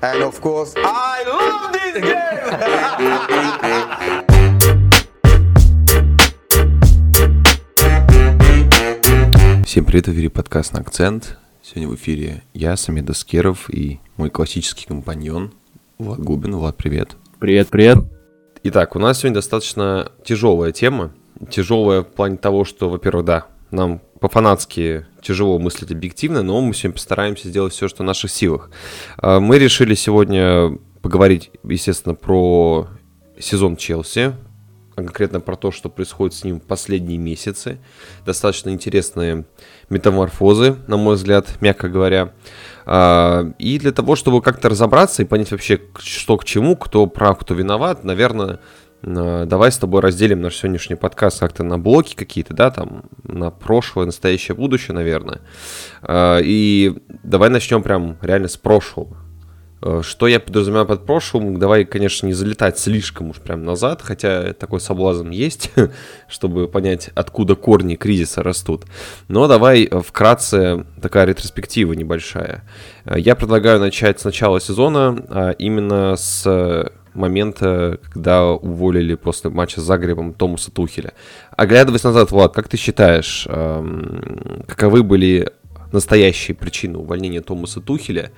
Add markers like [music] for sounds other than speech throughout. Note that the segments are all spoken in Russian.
And of course, I love this game! Всем привет, в эфире подкаст на акцент. Сегодня в эфире я, Самед Аскеров и мой классический компаньон Влад Губин. Влад, привет. Привет, привет. Итак, у нас сегодня достаточно тяжелая тема. Тяжелая в плане того, что, во-первых, да, нам по-фанатски тяжело мыслить объективно, но мы сегодня постараемся сделать все, что в наших силах. А, мы решили сегодня поговорить, естественно, про сезон Челси, а конкретно про то, что происходит с ним в последние месяцы. Достаточно интересные метаморфозы, на мой взгляд, мягко говоря. А, и для того, чтобы как-то разобраться и понять вообще, что к чему, кто прав, кто виноват, наверное, давай с тобой разделим наш сегодняшний подкаст как-то на блоки какие-то, да, там, на прошлое, настоящее, будущее, наверное. А, и давай начнем прям реально с прошлого. А, что я подразумеваю под прошлым? Давай, конечно, не залетать слишком уж прям назад, хотя такой соблазн есть, [laughs] чтобы понять, откуда корни кризиса растут. Но давай вкратце такая ретроспектива небольшая. А, я предлагаю начать с начала сезона, именно с момента, когда уволили после матча с Загребом Томаса Тухеля. Оглядываясь назад, Влад, как ты считаешь, эм, каковы были настоящие причины увольнения Томаса Тухеля?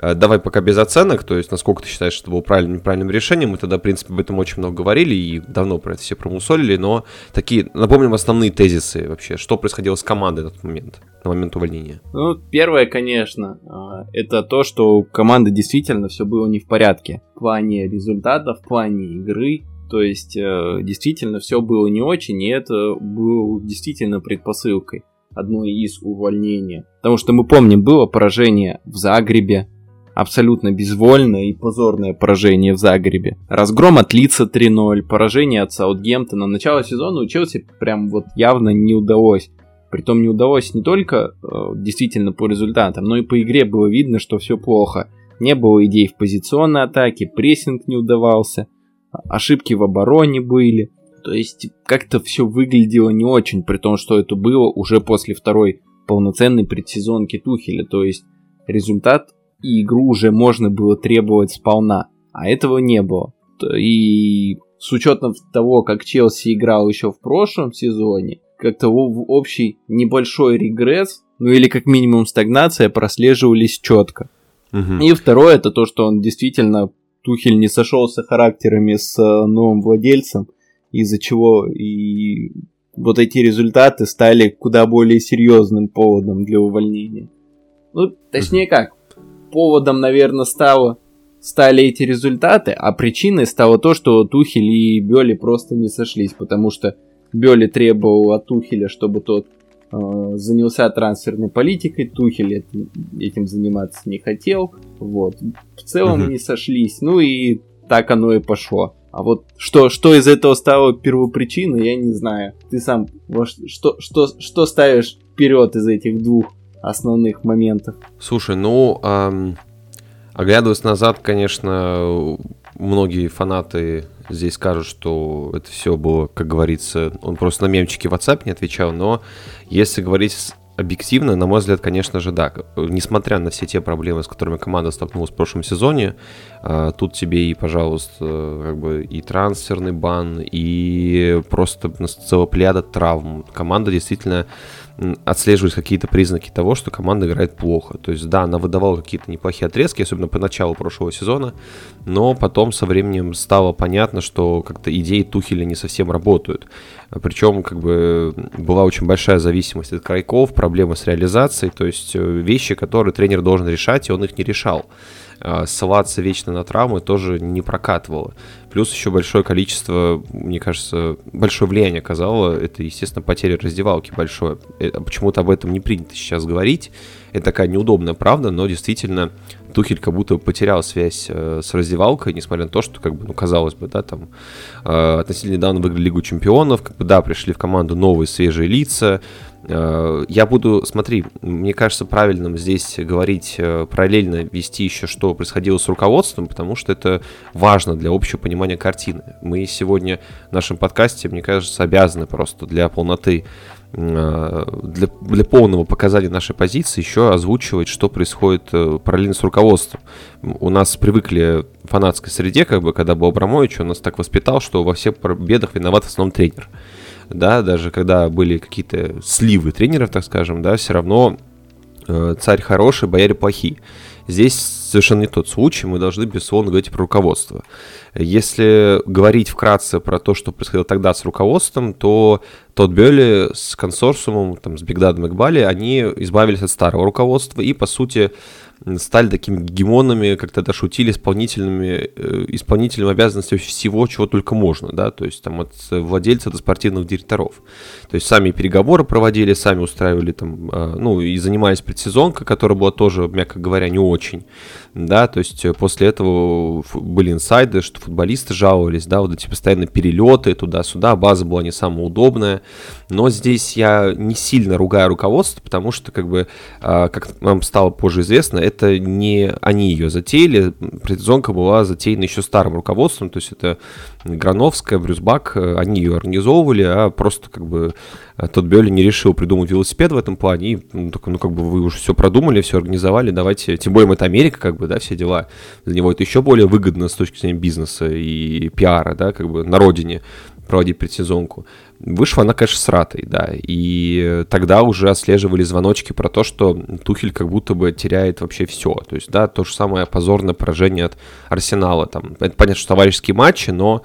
Э, давай пока без оценок, то есть насколько ты считаешь, что было правильным неправильным решением. Мы тогда, в принципе, об этом очень много говорили и давно про это все промусолили, но такие, напомним основные тезисы вообще, что происходило с командой в этот момент, на момент увольнения. Ну, первое, конечно, а, это то, что у команды действительно все было не в порядке. В плане результатов, в плане игры, то есть э, действительно все было не очень, и это было действительно предпосылкой одной из увольнения. Потому что мы помним, было поражение в Загребе, абсолютно безвольное и позорное поражение в Загребе. Разгром от Лица 3-0, поражение от Саутгемптона. Начало сезона у Челси прям вот явно не удалось. Притом не удалось не только э, действительно по результатам, но и по игре было видно, что все плохо. Не было идей в позиционной атаке, прессинг не удавался, ошибки в обороне были. То есть как-то все выглядело не очень, при том, что это было уже после второй полноценной предсезонки Тухеля. То есть результат и игру уже можно было требовать сполна, а этого не было. И с учетом того, как Челси играл еще в прошлом сезоне, как-то в общий небольшой регресс, ну или как минимум стагнация прослеживались четко. Угу. И второе, это то, что он действительно, Тухель не сошелся характерами с э, новым владельцем, из-за чего и вот эти результаты стали куда более серьезным поводом для увольнения. Ну, точнее как, поводом, наверное, стало, стали эти результаты, а причиной стало то, что Тухель и Бёли просто не сошлись, потому что Бёли требовал от Тухеля, чтобы тот э, занялся трансферной политикой, Тухель этим, этим заниматься не хотел, вот. В целом угу. не сошлись, ну и так оно и пошло. А вот что, что из этого стало первопричиной, я не знаю. Ты сам что, что, что ставишь вперед из этих двух основных моментов. Слушай, ну, эм, оглядываясь назад, конечно, многие фанаты здесь скажут, что это все было, как говорится, он просто на мемчики в WhatsApp не отвечал, но если говорить объективно, на мой взгляд, конечно же, да. Несмотря на все те проблемы, с которыми команда столкнулась в прошлом сезоне, а, тут тебе и, пожалуйста, как бы и трансферный бан, и просто целая плеяда травм. Команда действительно отслеживать какие-то признаки того, что команда играет плохо. То есть, да, она выдавала какие-то неплохие отрезки, особенно по началу прошлого сезона, но потом со временем стало понятно, что как-то идеи Тухеля не совсем работают. Причем, как бы, была очень большая зависимость от крайков, проблемы с реализацией, то есть э, вещи, которые тренер должен решать, и он их не решал. А, ссылаться вечно на травмы тоже не прокатывало. Плюс еще большое количество, мне кажется, большое влияние оказало, это, естественно, потеря раздевалки большое. Э, почему-то об этом не принято сейчас говорить. Это такая неудобная правда, но действительно Тухель как будто потерял связь э, с раздевалкой, несмотря на то, что, как бы, ну, казалось бы, да, там э, относительно недавно выиграли Лигу Чемпионов, как бы, да, пришли в команду новые свежие лица, я буду, смотри, мне кажется правильным здесь говорить э, параллельно, вести еще, что происходило с руководством, потому что это важно для общего понимания картины. Мы сегодня в нашем подкасте, мне кажется, обязаны просто для полноты для, для полного показания нашей позиции еще озвучивать, что происходит э, параллельно с руководством. У нас привыкли в фанатской среде, как бы, когда был Абрамович, он нас так воспитал, что во всех бедах виноват в основном тренер. Да, даже когда были какие-то сливы тренеров, так скажем, да, все равно э, царь хороший, бояре плохие. Здесь совершенно не тот случай, мы должны, безусловно, говорить про руководство. Если говорить вкратце про то, что происходило тогда с руководством, то тот Бёли с консорциумом, там, с Бигдадом и Гбали, они избавились от старого руководства и, по сути, стали такими гегемонами, как тогда шутили, исполнительными, э, исполнительными обязанностями всего, чего только можно, да, то есть там от владельца до спортивных директоров. То есть сами переговоры проводили, сами устраивали там, э, ну, и занимались предсезонкой, которая была тоже, мягко говоря, не очень, да, то есть после этого были инсайды, что футболисты жаловались, да, вот эти постоянно перелеты туда-сюда, база была не самая удобная, но здесь я не сильно ругаю руководство, потому что, как бы, э, как нам стало позже известно, это не они ее затеяли, предсезонка была затеяна еще старым руководством, то есть это Грановская, Брюсбак, они ее организовывали, а просто как бы тот Бёли не решил придумать велосипед в этом плане, и ну, такой, ну как бы вы уже все продумали, все организовали, давайте, тем более это Америка, как бы, да, все дела, для него это еще более выгодно с точки зрения бизнеса и пиара, да, как бы на родине проводить предсезонку. Вышла она, конечно, с ратой, да, и тогда уже отслеживали звоночки про то, что Тухель как будто бы теряет вообще все, то есть, да, то же самое позорное поражение от Арсенала, там, это понятно, что товарищеские матчи, но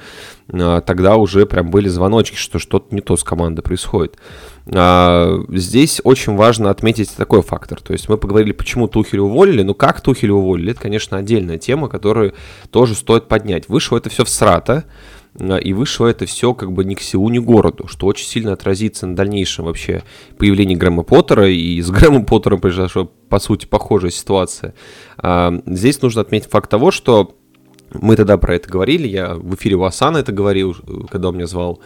а, тогда уже прям были звоночки, что что-то не то с командой происходит. А, здесь очень важно отметить такой фактор, то есть мы поговорили, почему Тухеля уволили, но как Тухеля уволили, это, конечно, отдельная тема, которую тоже стоит поднять. Вышло это все в срата, и вышло это все как бы ни к селу, ни к городу, что очень сильно отразится на дальнейшем вообще появлении Грэма Поттера, и с Грэмом Поттером произошла, по сути, похожая ситуация. А, здесь нужно отметить факт того, что мы тогда про это говорили, я в эфире у Асана это говорил, когда он меня звал,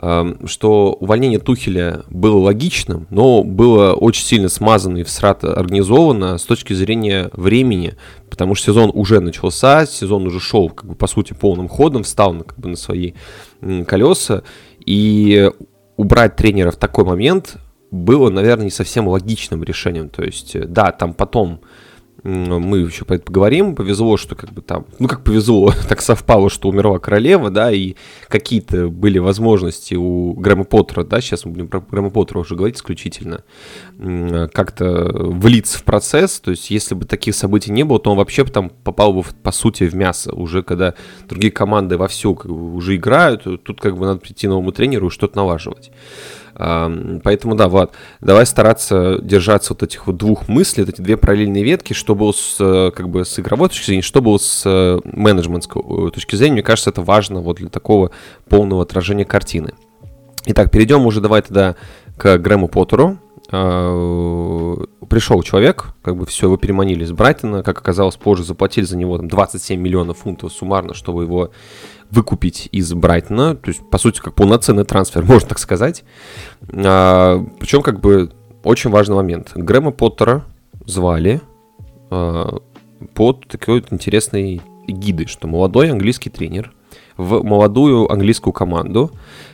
что увольнение Тухеля было логичным, но было очень сильно смазано и всрато организовано с точки зрения времени, потому что сезон уже начался, сезон уже шел, как бы, по сути, полным ходом, встал на, как бы, на свои колеса, и убрать тренера в такой момент было, наверное, не совсем логичным решением. То есть, э, да, там потом мы еще про это поговорим. Повезло, что как бы там, ну как повезло, [laughs] так совпало, что умерла королева, да, и какие-то были возможности у Грэма Поттера, да, сейчас мы будем про Грэма Поттера уже говорить исключительно, как-то влиться в процесс, то есть если бы таких событий не было, то он вообще там попал бы, по сути, в мясо, уже когда другие команды вовсю как бы, уже играют, тут как бы надо прийти новому тренеру и что-то налаживать. Поэтому, да, Влад, давай стараться держаться вот этих вот двух мыслей, вот эти две параллельные ветки, что было с, э, как бы, с игровой точки зрения, что было с э, менеджментской э, точки зрения. Мне кажется, это важно вот для такого полного отражения картины. Итак, перейдем уже давай тогда к Грэму Поттеру. Пришел человек, как бы все, его переманили из Брайтона, как оказалось, позже заплатили за него там, 27 миллионов фунтов суммарно, чтобы его выкупить из Брайтона, то есть, по сути, как полноценный трансфер, [laughs] можно так сказать. А, причем, как бы, очень важный момент. Грэма Поттера звали а, под такой вот интересной гидой, что молодой английский тренер в молодую английскую команду,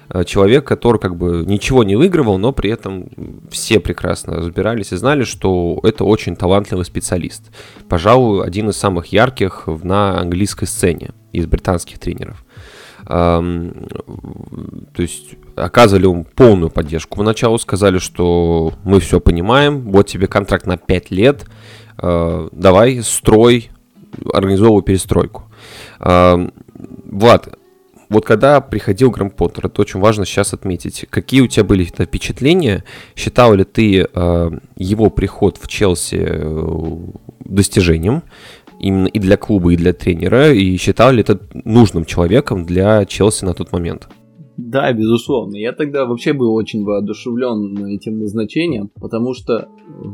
а, человек, который как бы ничего не выигрывал, но при этом все прекрасно разбирались и знали, что это очень талантливый специалист. Пожалуй, один из самых ярких на английской сцене из британских тренеров. То есть оказывали ему полную поддержку поначалу, сказали, что мы все понимаем, вот тебе контракт на 5 лет, а, давай, строй, организовывай перестройку. Влад, вот когда приходил Грэм Поттер, это очень важно сейчас отметить. Какие у тебя были впечатления? Считал ли ты э, его приход в Челси э, достижением? Именно и для клуба, и для тренера, и считал ли это нужным человеком для Челси на тот момент? Да, безусловно. Я тогда вообще был очень воодушевлен этим назначением, потому что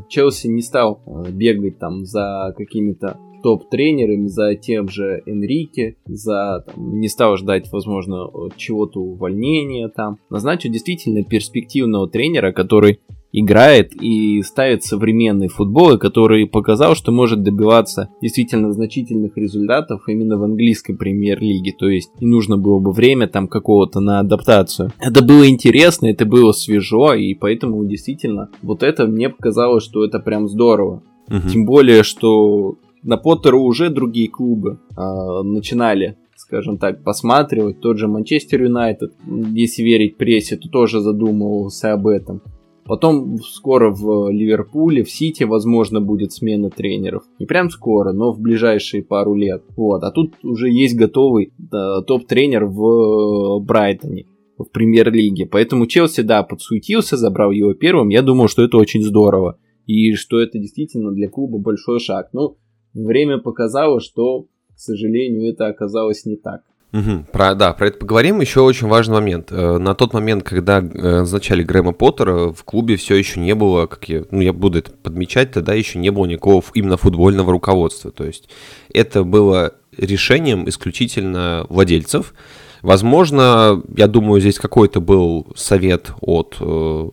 Челси не стал э, бегать там за какими-то топ-тренерами, за тем же Энрике, за там, не стал ждать, возможно, чего-то увольнения там. Назначил действительно перспективного тренера, который играет и ставит современный футбол, который показал, что может добиваться действительно значительных результатов именно в английской премьер-лиге. То есть не нужно было бы время там какого-то на адаптацию. Это было интересно, это было свежо, и поэтому действительно вот это мне показалось, что это прям здорово. Угу. Тем более, что на Поттера уже другие клубы э, начинали скажем так, посматривать. Тот же Манчестер Юнайтед, если верить прессе, то тоже задумывался об этом. Потом скоро в Ливерпуле, в Сити, возможно, будет смена тренеров. Не прям скоро, но в ближайшие пару лет. Вот. А тут уже есть готовый да, топ-тренер в Брайтоне в премьер-лиге. Поэтому Челси, да, подсуетился, забрал его первым. Я думал, что это очень здорово. И что это действительно для клуба большой шаг. Но время показало, что, к сожалению, это оказалось не так. Угу, про, да, про это поговорим. Еще очень важный момент. Э, на тот момент, когда э, назначали Грэма Поттера, в клубе все еще не было, как я, ну, я буду это подмечать, тогда еще не было никакого именно футбольного руководства. То есть это было решением исключительно владельцев. Возможно, я думаю, здесь какой-то был совет от э,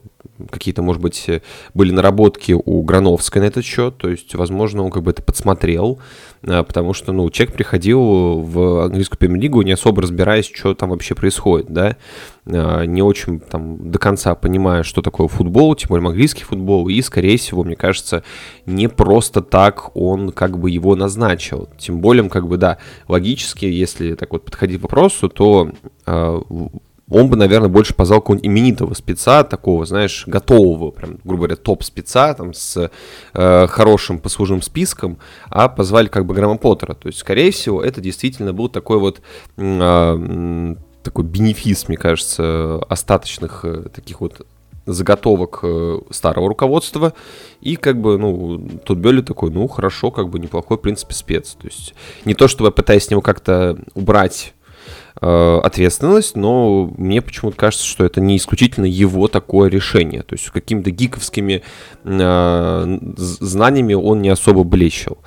какие-то, может быть, были наработки у Грановской на этот счет, то есть, возможно, он как бы это подсмотрел, а, потому что, ну, человек приходил в английскую премьер-лигу, не особо разбираясь, что там вообще происходит, да, а, не очень там до конца понимая, что такое футбол, тем более английский футбол, и, скорее всего, мне кажется, не просто так он как бы его назначил, тем более, как бы, да, логически, если так вот подходить к вопросу, то он бы, наверное, больше позвал какого-нибудь именитого спеца, такого, знаешь, готового, прям, грубо говоря, топ-спеца, там, с э, хорошим послужным списком, а позвали как бы Грэма Поттера. То есть, скорее всего, это действительно был такой вот э, такой бенефис, мне кажется, остаточных э, таких вот заготовок э, старого руководства, и как бы, ну, тут Бёли такой, ну, хорошо, как бы неплохой, в принципе, спец. То есть не то, чтобы пытаясь с него как-то убрать ответственность, но мне почему-то кажется, что это не исключительно его такое решение. То есть какими-то гиковскими э, знаниями он не особо блещил.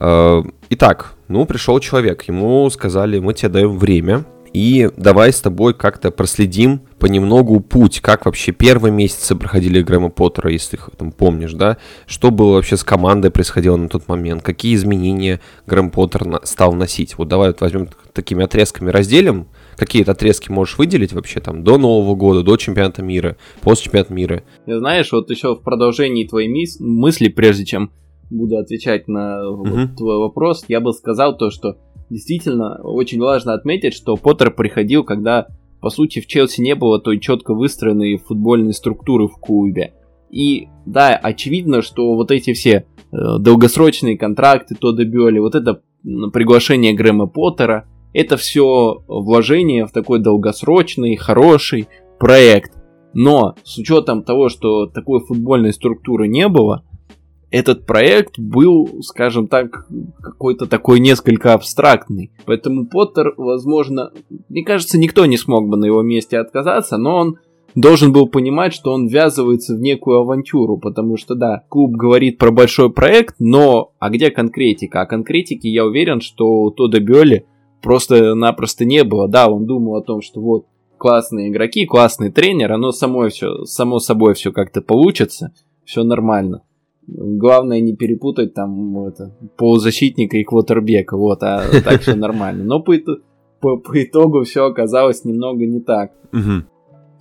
Э, итак, ну, пришел человек, ему сказали, мы тебе даем время, и давай с тобой как-то проследим понемногу путь, как вообще первые месяцы проходили Грэма Поттера, если ты там помнишь, да, что было вообще с командой происходило на тот момент, какие изменения Грэм Поттер стал носить. Вот давай вот возьмем такими отрезками разделим, какие-то отрезки можешь выделить вообще там до Нового года, до чемпионата мира, после чемпионата мира? Знаешь, вот еще в продолжении твоей мис- мысли, прежде чем буду отвечать на uh-huh. вот твой вопрос, я бы сказал то, что действительно очень важно отметить, что Поттер приходил, когда, по сути, в Челси не было той четко выстроенной футбольной структуры в клубе. И да, очевидно, что вот эти все э, долгосрочные контракты Тодда Бёли, вот это приглашение Грэма Поттера, это все вложение в такой долгосрочный, хороший проект. Но с учетом того, что такой футбольной структуры не было, этот проект был, скажем так, какой-то такой несколько абстрактный. Поэтому Поттер, возможно, мне кажется, никто не смог бы на его месте отказаться, но он должен был понимать, что он ввязывается в некую авантюру, потому что, да, клуб говорит про большой проект, но а где конкретика? А конкретики я уверен, что у Тода Бёли просто-напросто не было. Да, он думал о том, что вот классные игроки, классный тренер, оно само, все, само собой все как-то получится, все нормально. Главное не перепутать там это, полузащитника и квотербека, вот, а [laughs] так все нормально. Но по, по, по итогу все оказалось немного не так.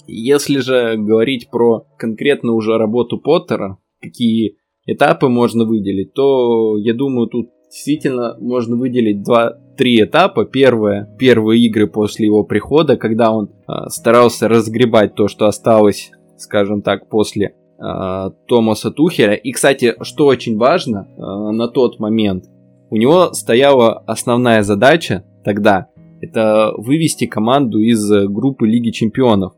Если же говорить про конкретно уже работу Поттера, какие этапы можно выделить, то я думаю, тут действительно можно выделить два-три этапа. Первое, первые игры после его прихода, когда он э, старался разгребать то, что осталось, скажем так, после Томаса Тухера. И, кстати, что очень важно э, на тот момент, у него стояла основная задача тогда, это вывести команду из группы Лиги Чемпионов.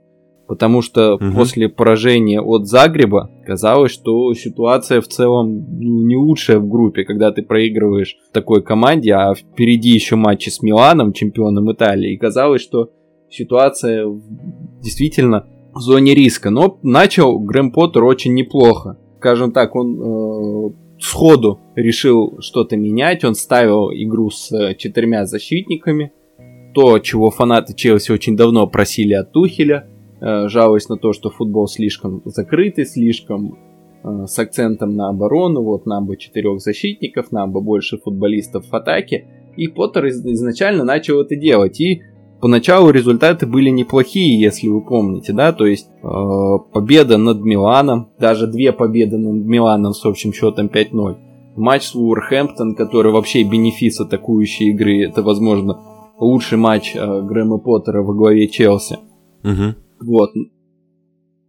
Потому что угу. после поражения от Загреба казалось, что ситуация в целом ну, не лучшая в группе, когда ты проигрываешь такой команде, а впереди еще матчи с Миланом, чемпионом Италии. И казалось, что ситуация действительно зоне риска. Но начал Грэм Поттер очень неплохо. Скажем так, он э, сходу решил что-то менять. Он ставил игру с э, четырьмя защитниками. То, чего фанаты Челси очень давно просили от Тухеля э, жалуясь на то, что футбол слишком закрытый, слишком э, с акцентом на оборону, вот нам бы четырех защитников, нам бы больше футболистов в атаке. И Поттер изначально начал это делать. И поначалу результаты были неплохие, если вы помните, да, то есть э, победа над Миланом, даже две победы над Миланом с общим счетом 5-0. Матч с Уорхэмптон, который вообще бенефис атакующей игры, это, возможно, лучший матч э, Грэма Поттера во главе Челси. Угу. Вот.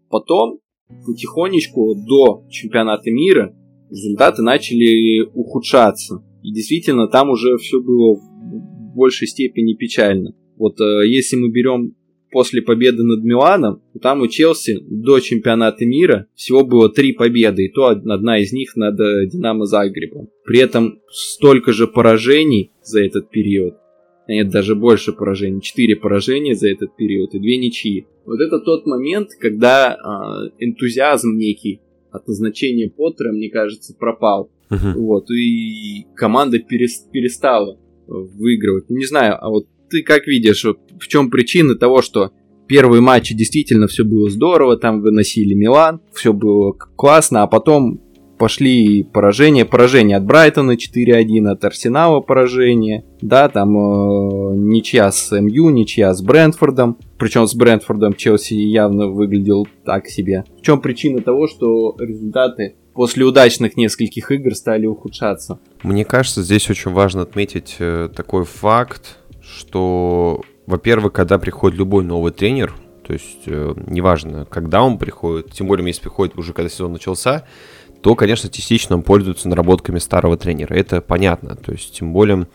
Потом, потихонечку, до чемпионата мира, результаты начали ухудшаться. И действительно, там уже все было в большей степени печально. Вот э, если мы берем после победы над Миланом, то там у Челси до чемпионата мира всего было три победы, и то одна из них над э, Динамо Загребом. При этом столько же поражений за этот период нет, даже больше поражений, 4 поражения за этот период и 2 ничьи. Вот это тот момент, когда э, энтузиазм некий от назначения Поттера, мне кажется, пропал. Uh-huh. Вот, и команда перестала выигрывать. Не знаю, а вот ты как видишь, в чем причина того, что первые матчи действительно все было здорово, там выносили Милан, все было классно, а потом пошли поражения. Поражение от Брайтона 4-1, от Арсенала поражение. Да, там э, ничья с МЮ, ничья с Брентфордом. Причем с Брентфордом Челси явно выглядел так себе. В чем причина того, что результаты после удачных нескольких игр стали ухудшаться? Мне кажется, здесь очень важно отметить э, такой факт, что, во-первых, когда приходит любой новый тренер, то есть э, неважно, когда он приходит, тем более если приходит уже когда сезон начался, то, конечно, частично он пользуется наработками старого тренера. Это понятно. То есть, тем более,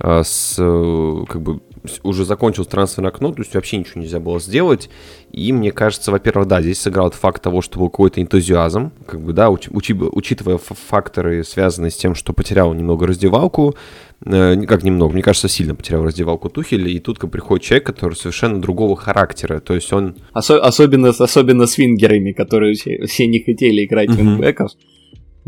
э, с, э, как бы, уже закончилось трансферное окно, то есть вообще ничего нельзя было сделать. И мне кажется, во-первых, да, здесь сыграл факт того, что был какой-то энтузиазм, как бы, да, учи, учитывая факторы, связанные с тем, что потерял немного раздевалку, э, как немного, мне кажется, сильно потерял раздевалку Тухеля, и тут как приходит человек, который совершенно другого характера, то есть он... Осо- особенно, особенно с вингерами, которые все, все не хотели играть mm-hmm. вингбеков.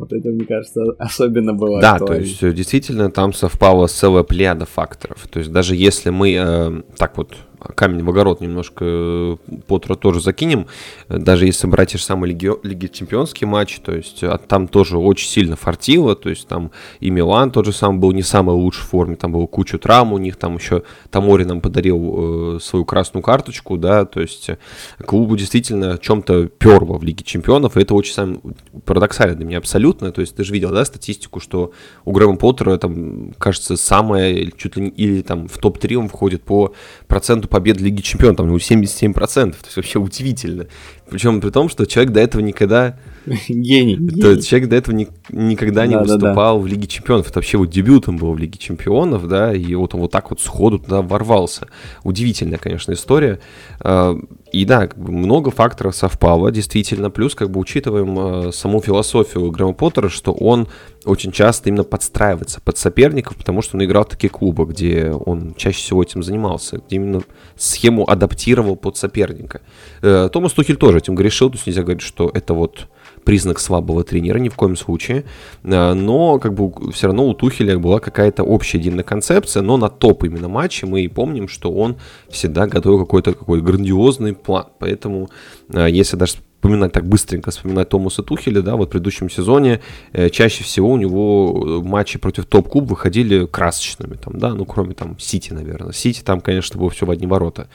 Вот это, мне кажется, особенно было Да, актуально. то есть э, действительно там совпала целая плеяда факторов. То есть даже если мы э, так вот камень в огород немножко э, Поттера тоже закинем. Даже если брать те же самые Лиги, Лиги Чемпионские матчи, то есть а там тоже очень сильно фартило, то есть там и Милан тот же самый был не в самой лучшей форме, там было кучу травм у них, там еще Тамори нам подарил э, свою красную карточку, да, то есть клубу действительно чем-то перло в Лиге Чемпионов, и это очень сам парадоксально для меня абсолютно, то есть ты же видел, да, статистику, что у Грэма Поттера там, кажется, самое, чуть ли не, или там в топ-3 он входит по проценту побед Лиги Чемпионов, там у него 77%, то есть вообще удивительно. Причем при том, что человек до этого никогда... Гений. То есть человек до этого ни, никогда не да, выступал да, да. в Лиге Чемпионов. Это вообще вот дебютом был в Лиге Чемпионов, да, и вот он вот так вот сходу туда ворвался. Удивительная, конечно, история. А, и да, как бы много факторов совпало, действительно. Плюс, как бы, учитываем э, саму философию Грэма Поттера, что он очень часто именно подстраивается под соперников, потому что он играл в такие клубы, где он чаще всего этим занимался, где именно схему адаптировал под соперника. Э, Томас Тухель тоже этим грешил, то есть нельзя говорить, что это вот признак слабого тренера, ни в коем случае. Э, но как бы все равно у Тухеля была какая-то общая единая концепция, но на топ именно матче мы и помним, что он всегда готовил какой-то какой грандиозный план. Поэтому э, если даже вспоминать так быстренько, вспоминать Томаса Тухеля, да, вот в предыдущем сезоне э, чаще всего у него матчи против топ-клуб выходили красочными, там, да, ну, кроме там Сити, наверное. Сити там, конечно, было все в одни ворота.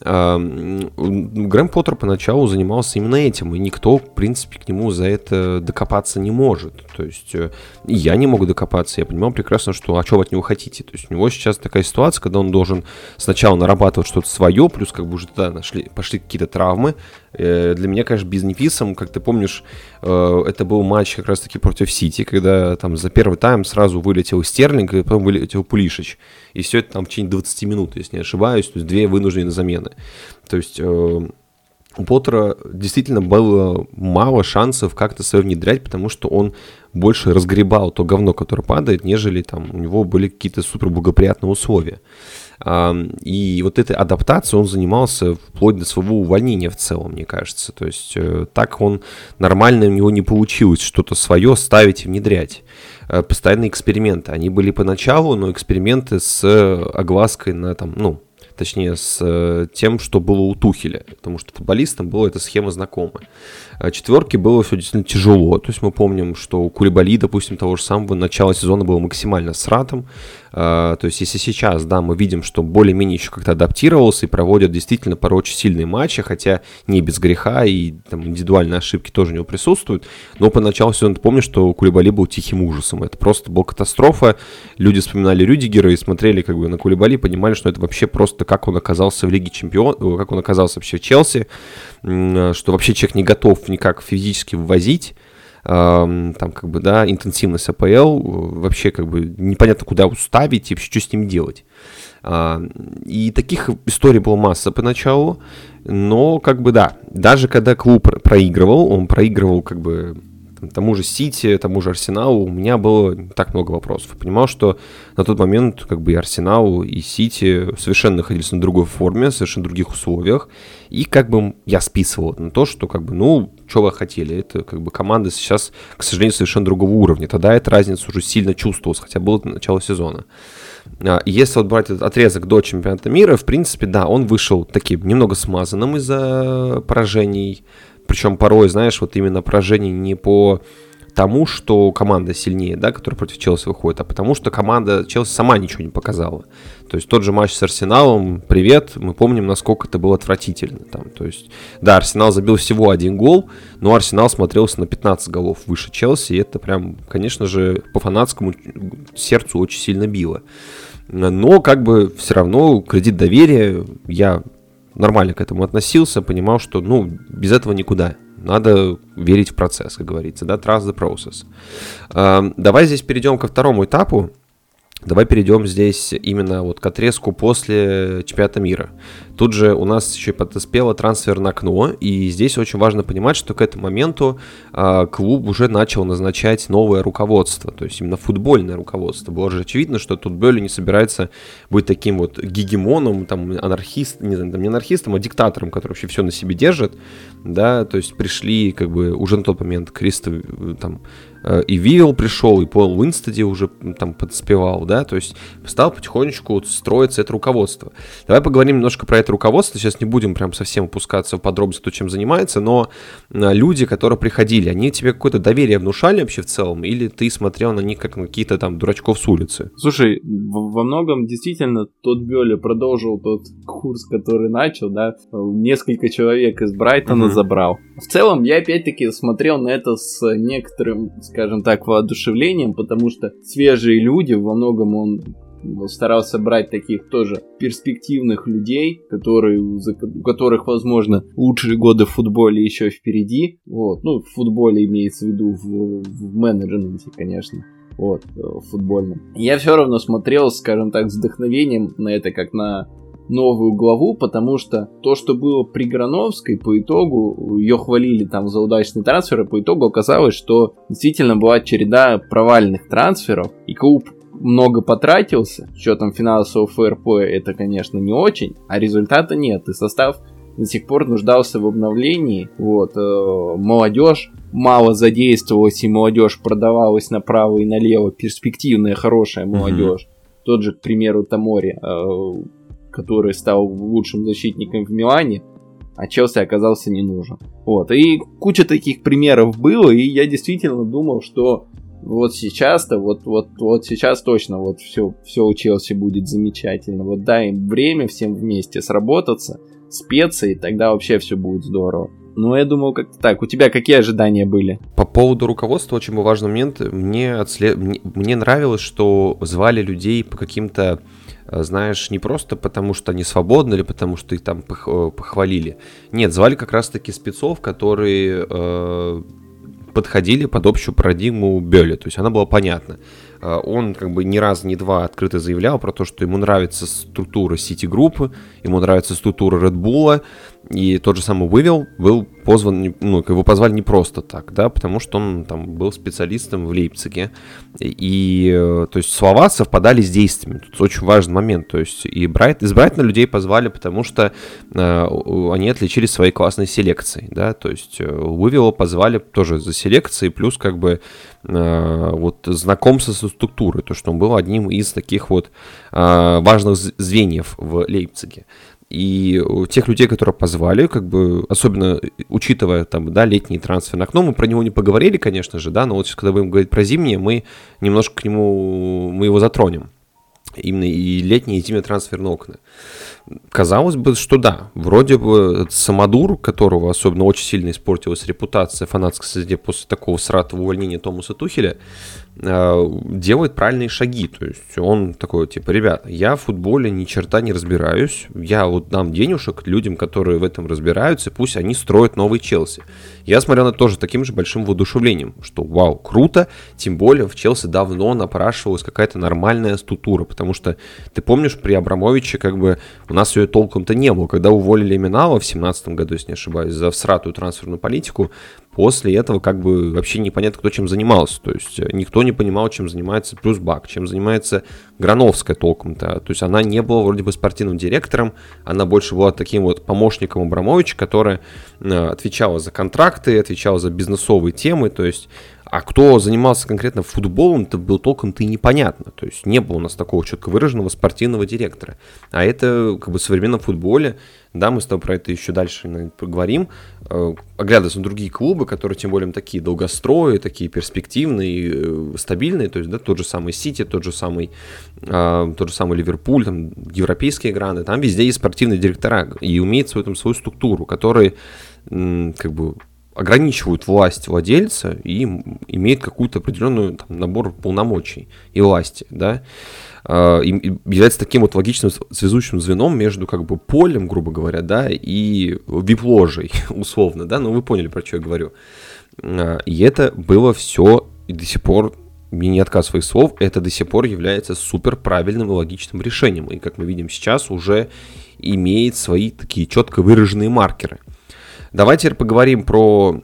Грэм Поттер поначалу занимался именно этим, и никто, в принципе, к нему за это докопаться не может. То есть э, я не могу докопаться, я понимаю прекрасно, что а что вы от него хотите. То есть у него сейчас такая ситуация, когда он должен сначала нарабатывать что-то свое, плюс как бы уже туда нашли, пошли какие-то травмы. Э, для меня, конечно, бенефисом, как ты помнишь, э, это был матч как раз-таки против Сити, когда там за первый тайм сразу вылетел Стерлинг, и потом вылетел Пулишич. И все это там в течение 20 минут, если не ошибаюсь, то есть две вынужденные замены. То есть у Поттера действительно было мало шансов как-то свое внедрять, потому что он больше разгребал то говно, которое падает, нежели там у него были какие-то супер благоприятные условия. И вот этой адаптацией он занимался вплоть до своего увольнения в целом, мне кажется. То есть э, так он нормально у него не получилось что-то свое ставить и внедрять. Э, постоянные эксперименты. Они были поначалу, но эксперименты с оглаской на там, ну, точнее, с э, тем, что было у Тухеля, потому что футболистам была эта схема знакома. А четверки было все действительно тяжело. То есть мы помним, что у Кулибали, допустим, того же самого начала сезона было максимально сратом. А, то есть если сейчас, да, мы видим, что более-менее еще как-то адаптировался и проводят действительно порой очень сильные матчи, хотя не без греха и там индивидуальные ошибки тоже у него присутствуют, но по началу сезона помнишь, что Кулибали был тихим ужасом. Это просто была катастрофа. Люди вспоминали Рюдигера и смотрели как бы на Кулибали, понимали, что это вообще просто как он оказался в Лиге Чемпионов, как он оказался вообще в Челси, что вообще человек не готов никак физически ввозить, там как бы, да, интенсивность АПЛ, вообще как бы непонятно куда уставить и вообще что с ним делать. А, и таких историй было масса поначалу, но как бы да, даже когда клуб проигрывал, он проигрывал как бы тому же Сити, тому же Арсеналу, у меня было так много вопросов. Понимал, что на тот момент как бы и Арсенал, и Сити совершенно находились на другой форме, совершенно других условиях. И как бы я списывал на то, что как бы, ну, что вы хотели. Это как бы команда сейчас, к сожалению, совершенно другого уровня. Тогда эта разница уже сильно чувствовалась, хотя было начало сезона. А, если вот брать этот отрезок до чемпионата мира, в принципе, да, он вышел таким немного смазанным из-за поражений причем порой, знаешь, вот именно поражение не по тому, что команда сильнее, да, которая против Челси выходит, а потому что команда Челси сама ничего не показала. То есть тот же матч с Арсеналом, привет, мы помним, насколько это было отвратительно. Там. То есть, да, Арсенал забил всего один гол, но Арсенал смотрелся на 15 голов выше Челси, и это прям, конечно же, по фанатскому сердцу очень сильно било. Но как бы все равно кредит доверия я нормально к этому относился, понимал, что, ну, без этого никуда. Надо верить в процесс, как говорится, да, trust the process. Э, давай здесь перейдем ко второму этапу, Давай перейдем здесь именно вот к отрезку после чемпионата мира. Тут же у нас еще подоспело трансферное окно, и здесь очень важно понимать, что к этому моменту э, клуб уже начал назначать новое руководство, то есть именно футбольное руководство. Было же очевидно, что тут Бёли не собирается быть таким вот гегемоном, там, анархист, не знаю, там, не анархистом, а диктатором, который вообще все на себе держит, да, то есть пришли как бы уже на тот момент Кристо, э, там, и Вивил пришел, и Пол Уинстеди уже там подспевал, да, то есть стал потихонечку строиться это руководство. Давай поговорим немножко про это руководство, сейчас не будем прям совсем опускаться в подробности, кто чем занимается, но э, люди, которые приходили, они тебе какое-то доверие внушали вообще в целом, или ты смотрел на них как на какие-то там дурачков с улицы? Слушай, во многом действительно тот Бёля продолжил тот курс, который начал, да, несколько человек из Брайтона uh-huh. забрал. В целом, я опять-таки смотрел на это с некоторым, скажем так, воодушевлением, потому что свежие люди, во многом он старался брать таких тоже перспективных людей, которые, у которых, возможно, лучшие годы в футболе еще впереди. Вот. Ну, в футболе имеется в виду в, в менеджменте, конечно. Вот, э, в футбольном. Я все равно смотрел, скажем так, с вдохновением на это, как на новую главу, потому что то, что было при Грановской, по итогу, ее хвалили там за удачный трансфер, и по итогу оказалось, что действительно была череда провальных трансферов, и клуб много потратился, с учетом финансового ФРП это, конечно, не очень, а результата нет, и состав до сих пор нуждался в обновлении, вот, э, молодежь мало задействовалась, и молодежь продавалась направо и налево, перспективная, хорошая молодежь, mm-hmm. тот же, к примеру, Тамори, э, который стал лучшим защитником в Милане, а Челси оказался не нужен. Вот, и куча таких примеров было, и я действительно думал, что вот сейчас-то, вот, вот, вот сейчас точно вот все, все у Челси будет замечательно. Вот дай им время всем вместе сработаться, специи, тогда вообще все будет здорово. Ну, я думал, как-то так. У тебя какие ожидания были? По поводу руководства очень важный момент. Мне, отслед... мне, нравилось, что звали людей по каким-то знаешь, не просто потому, что они свободны или потому, что их там э, похвалили. Нет, звали как раз-таки спецов, которые э, подходили под общую парадигму Бёля, то есть она была понятна. Э, он как бы ни раз, ни два открыто заявлял про то, что ему нравится структура City Group, ему нравится структура Red Bull, и тот же самый Вывел был позван, ну, его позвали не просто так, да, потому что он там был специалистом в Лейпциге. И, э, то есть, слова совпадали с действиями. Тут очень важный момент. То есть, и Брайт, из Брайтона людей позвали, потому что э, они отличились своей классной селекцией, да, то есть, э, Вывела позвали тоже за селекцией, плюс, как бы, э, вот, знакомство со, структуры, то, что он был одним из таких вот э, важных звеньев в Лейпциге. И тех людей, которые позвали, как бы, особенно учитывая там, да, летний трансферное окно, мы про него не поговорили, конечно же, да, но вот сейчас, когда будем говорить про зимнее, мы немножко к нему, мы его затронем. Именно и летние, и зимние трансферные окна. Казалось бы, что да, вроде бы Самодур, которого особенно очень сильно испортилась репутация фанатской среде после такого сратого увольнения Томаса Тухеля, делает правильные шаги. То есть он такой, типа, ребята, я в футболе ни черта не разбираюсь, я вот дам денежек людям, которые в этом разбираются, пусть они строят новый Челси. Я смотрел на это тоже таким же большим воодушевлением, что вау, круто, тем более в Челси давно напрашивалась какая-то нормальная структура, потому что ты помнишь, при Абрамовиче как бы у нас ее толком-то не было. Когда уволили Минала в 17 году, если не ошибаюсь, за всратую трансферную политику, После этого как бы вообще непонятно, кто чем занимался. То есть э, никто не понимал, чем занимается Плюс Бак, чем занимается Грановская толком-то. То есть она не была вроде бы спортивным директором, она больше была таким вот помощником Абрамовича, которая э, отвечала за контракты, отвечала за бизнесовые темы. То есть а кто занимался конкретно футболом, это был толком-то и непонятно. То есть не было у нас такого четко выраженного спортивного директора. А это как бы в современном футболе, да, мы с тобой про это еще дальше наверное, поговорим, э, оглядываясь на другие клубы, которые тем более такие долгострои, такие перспективные, э, стабильные, то есть, да, тот же самый Сити, тот же самый, э, тот же самый Ливерпуль, там, европейские гранды, там везде есть спортивные директора и умеет свою, там, свою структуру, которые как бы ограничивают власть владельца и имеют какую-то определенную там, набор полномочий и власти, да, является таким вот логичным связующим звеном между как бы полем, грубо говоря, да, и вип-ложей, [laughs] условно, да, ну вы поняли, про что я говорю. А, и это было все и до сих пор мне не отказ своих слов, это до сих пор является супер правильным и логичным решением. И как мы видим сейчас, уже имеет свои такие четко выраженные маркеры – Давайте теперь поговорим про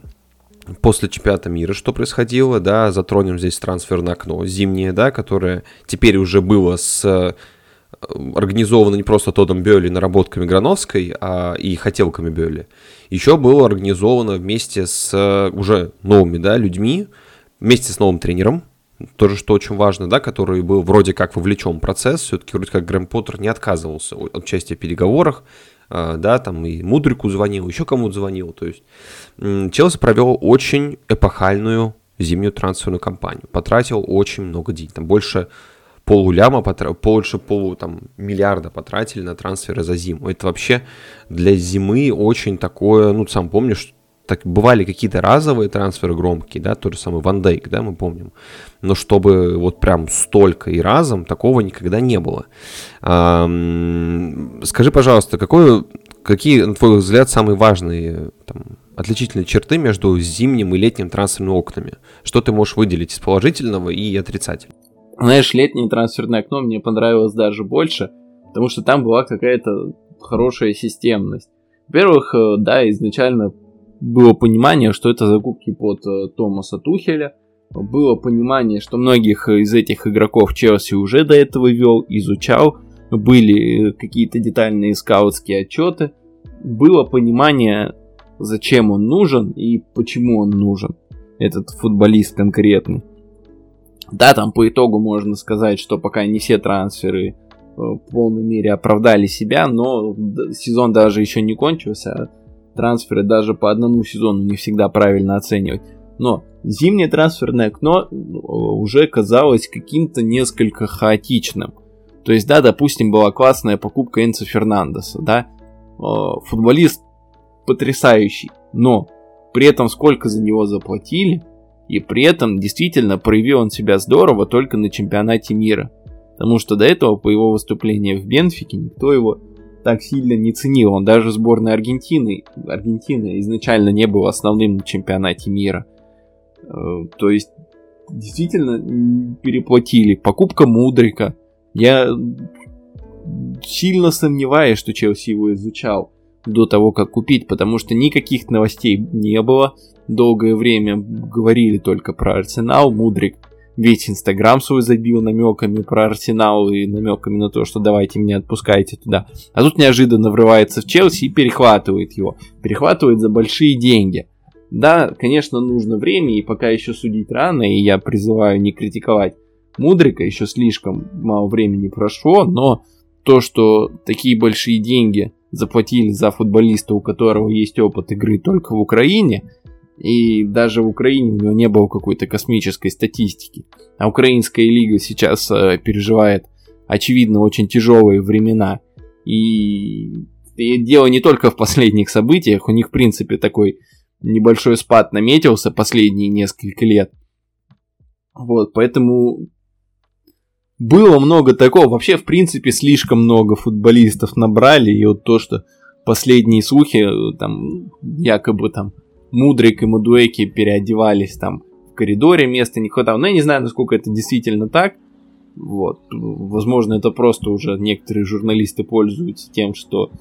после чемпионата мира, что происходило, да, затронем здесь трансферное окно зимнее, да, которое теперь уже было с э, организовано не просто Тодом Бёли наработками Грановской а, и хотелками Бёли. Еще было организовано вместе с э, уже новыми да, людьми, вместе с новым тренером, тоже что очень важно, да, который был вроде как вовлечен в процесс, все-таки вроде как Грэм Поттер не отказывался от участия в переговорах, да, там и Мудрику звонил, еще кому-то звонил. То есть Челси провел очень эпохальную зимнюю трансферную кампанию. Потратил очень много денег. Там больше полуляма, больше полу там, миллиарда потратили на трансферы за зиму. Это вообще для зимы очень такое, ну, сам помнишь, так бывали какие-то разовые трансферы громкие, да, тот же самый Ван Дейк, да, мы помним, но чтобы вот прям столько и разом, такого никогда не было. А, скажи, пожалуйста, какой, какие, на твой взгляд, самые важные там, отличительные черты между зимним и летним трансферными окнами? Что ты можешь выделить из положительного и отрицательного? Знаешь, летнее трансферное окно мне понравилось даже больше, потому что там была какая-то хорошая системность. Во-первых, э, да, изначально было понимание, что это закупки под э, Томаса Тухеля. Было понимание, что многих из этих игроков Челси уже до этого вел, изучал. Были э, какие-то детальные скаутские отчеты. Было понимание, зачем он нужен и почему он нужен, этот футболист конкретный. Да, там по итогу можно сказать, что пока не все трансферы э, в полной мере оправдали себя, но сезон даже еще не кончился, а трансферы даже по одному сезону не всегда правильно оценивать. Но зимнее трансферное окно э, уже казалось каким-то несколько хаотичным. То есть, да, допустим, была классная покупка Энца Фернандеса, да, э, футболист потрясающий, но при этом сколько за него заплатили, и при этом действительно проявил он себя здорово только на чемпионате мира. Потому что до этого, по его выступлению в Бенфике, никто его так сильно не ценил. Он даже сборной Аргентины, Аргентина изначально не был основным на чемпионате мира. Э, то есть, действительно переплатили. Покупка Мудрика. Я сильно сомневаюсь, что Челси его изучал до того, как купить, потому что никаких новостей не было. Долгое время говорили только про Арсенал. Мудрик весь Инстаграм свой забил намеками про Арсенал и намеками на то, что давайте меня отпускайте туда. А тут неожиданно врывается в Челси и перехватывает его. Перехватывает за большие деньги. Да, конечно, нужно время, и пока еще судить рано, и я призываю не критиковать Мудрика, еще слишком мало времени прошло, но то, что такие большие деньги заплатили за футболиста, у которого есть опыт игры только в Украине, и даже в Украине у него не было какой-то космической статистики. А украинская лига сейчас э, переживает, очевидно, очень тяжелые времена. И, и дело не только в последних событиях, у них, в принципе, такой небольшой спад наметился последние несколько лет. Вот, поэтому было много такого. Вообще, в принципе, слишком много футболистов набрали. И вот то, что последние слухи, там, якобы там Мудрик и Мудуэки переодевались там в коридоре, места не хватало. Но я не знаю, насколько это действительно так. Вот. Возможно, это просто уже некоторые журналисты пользуются тем, что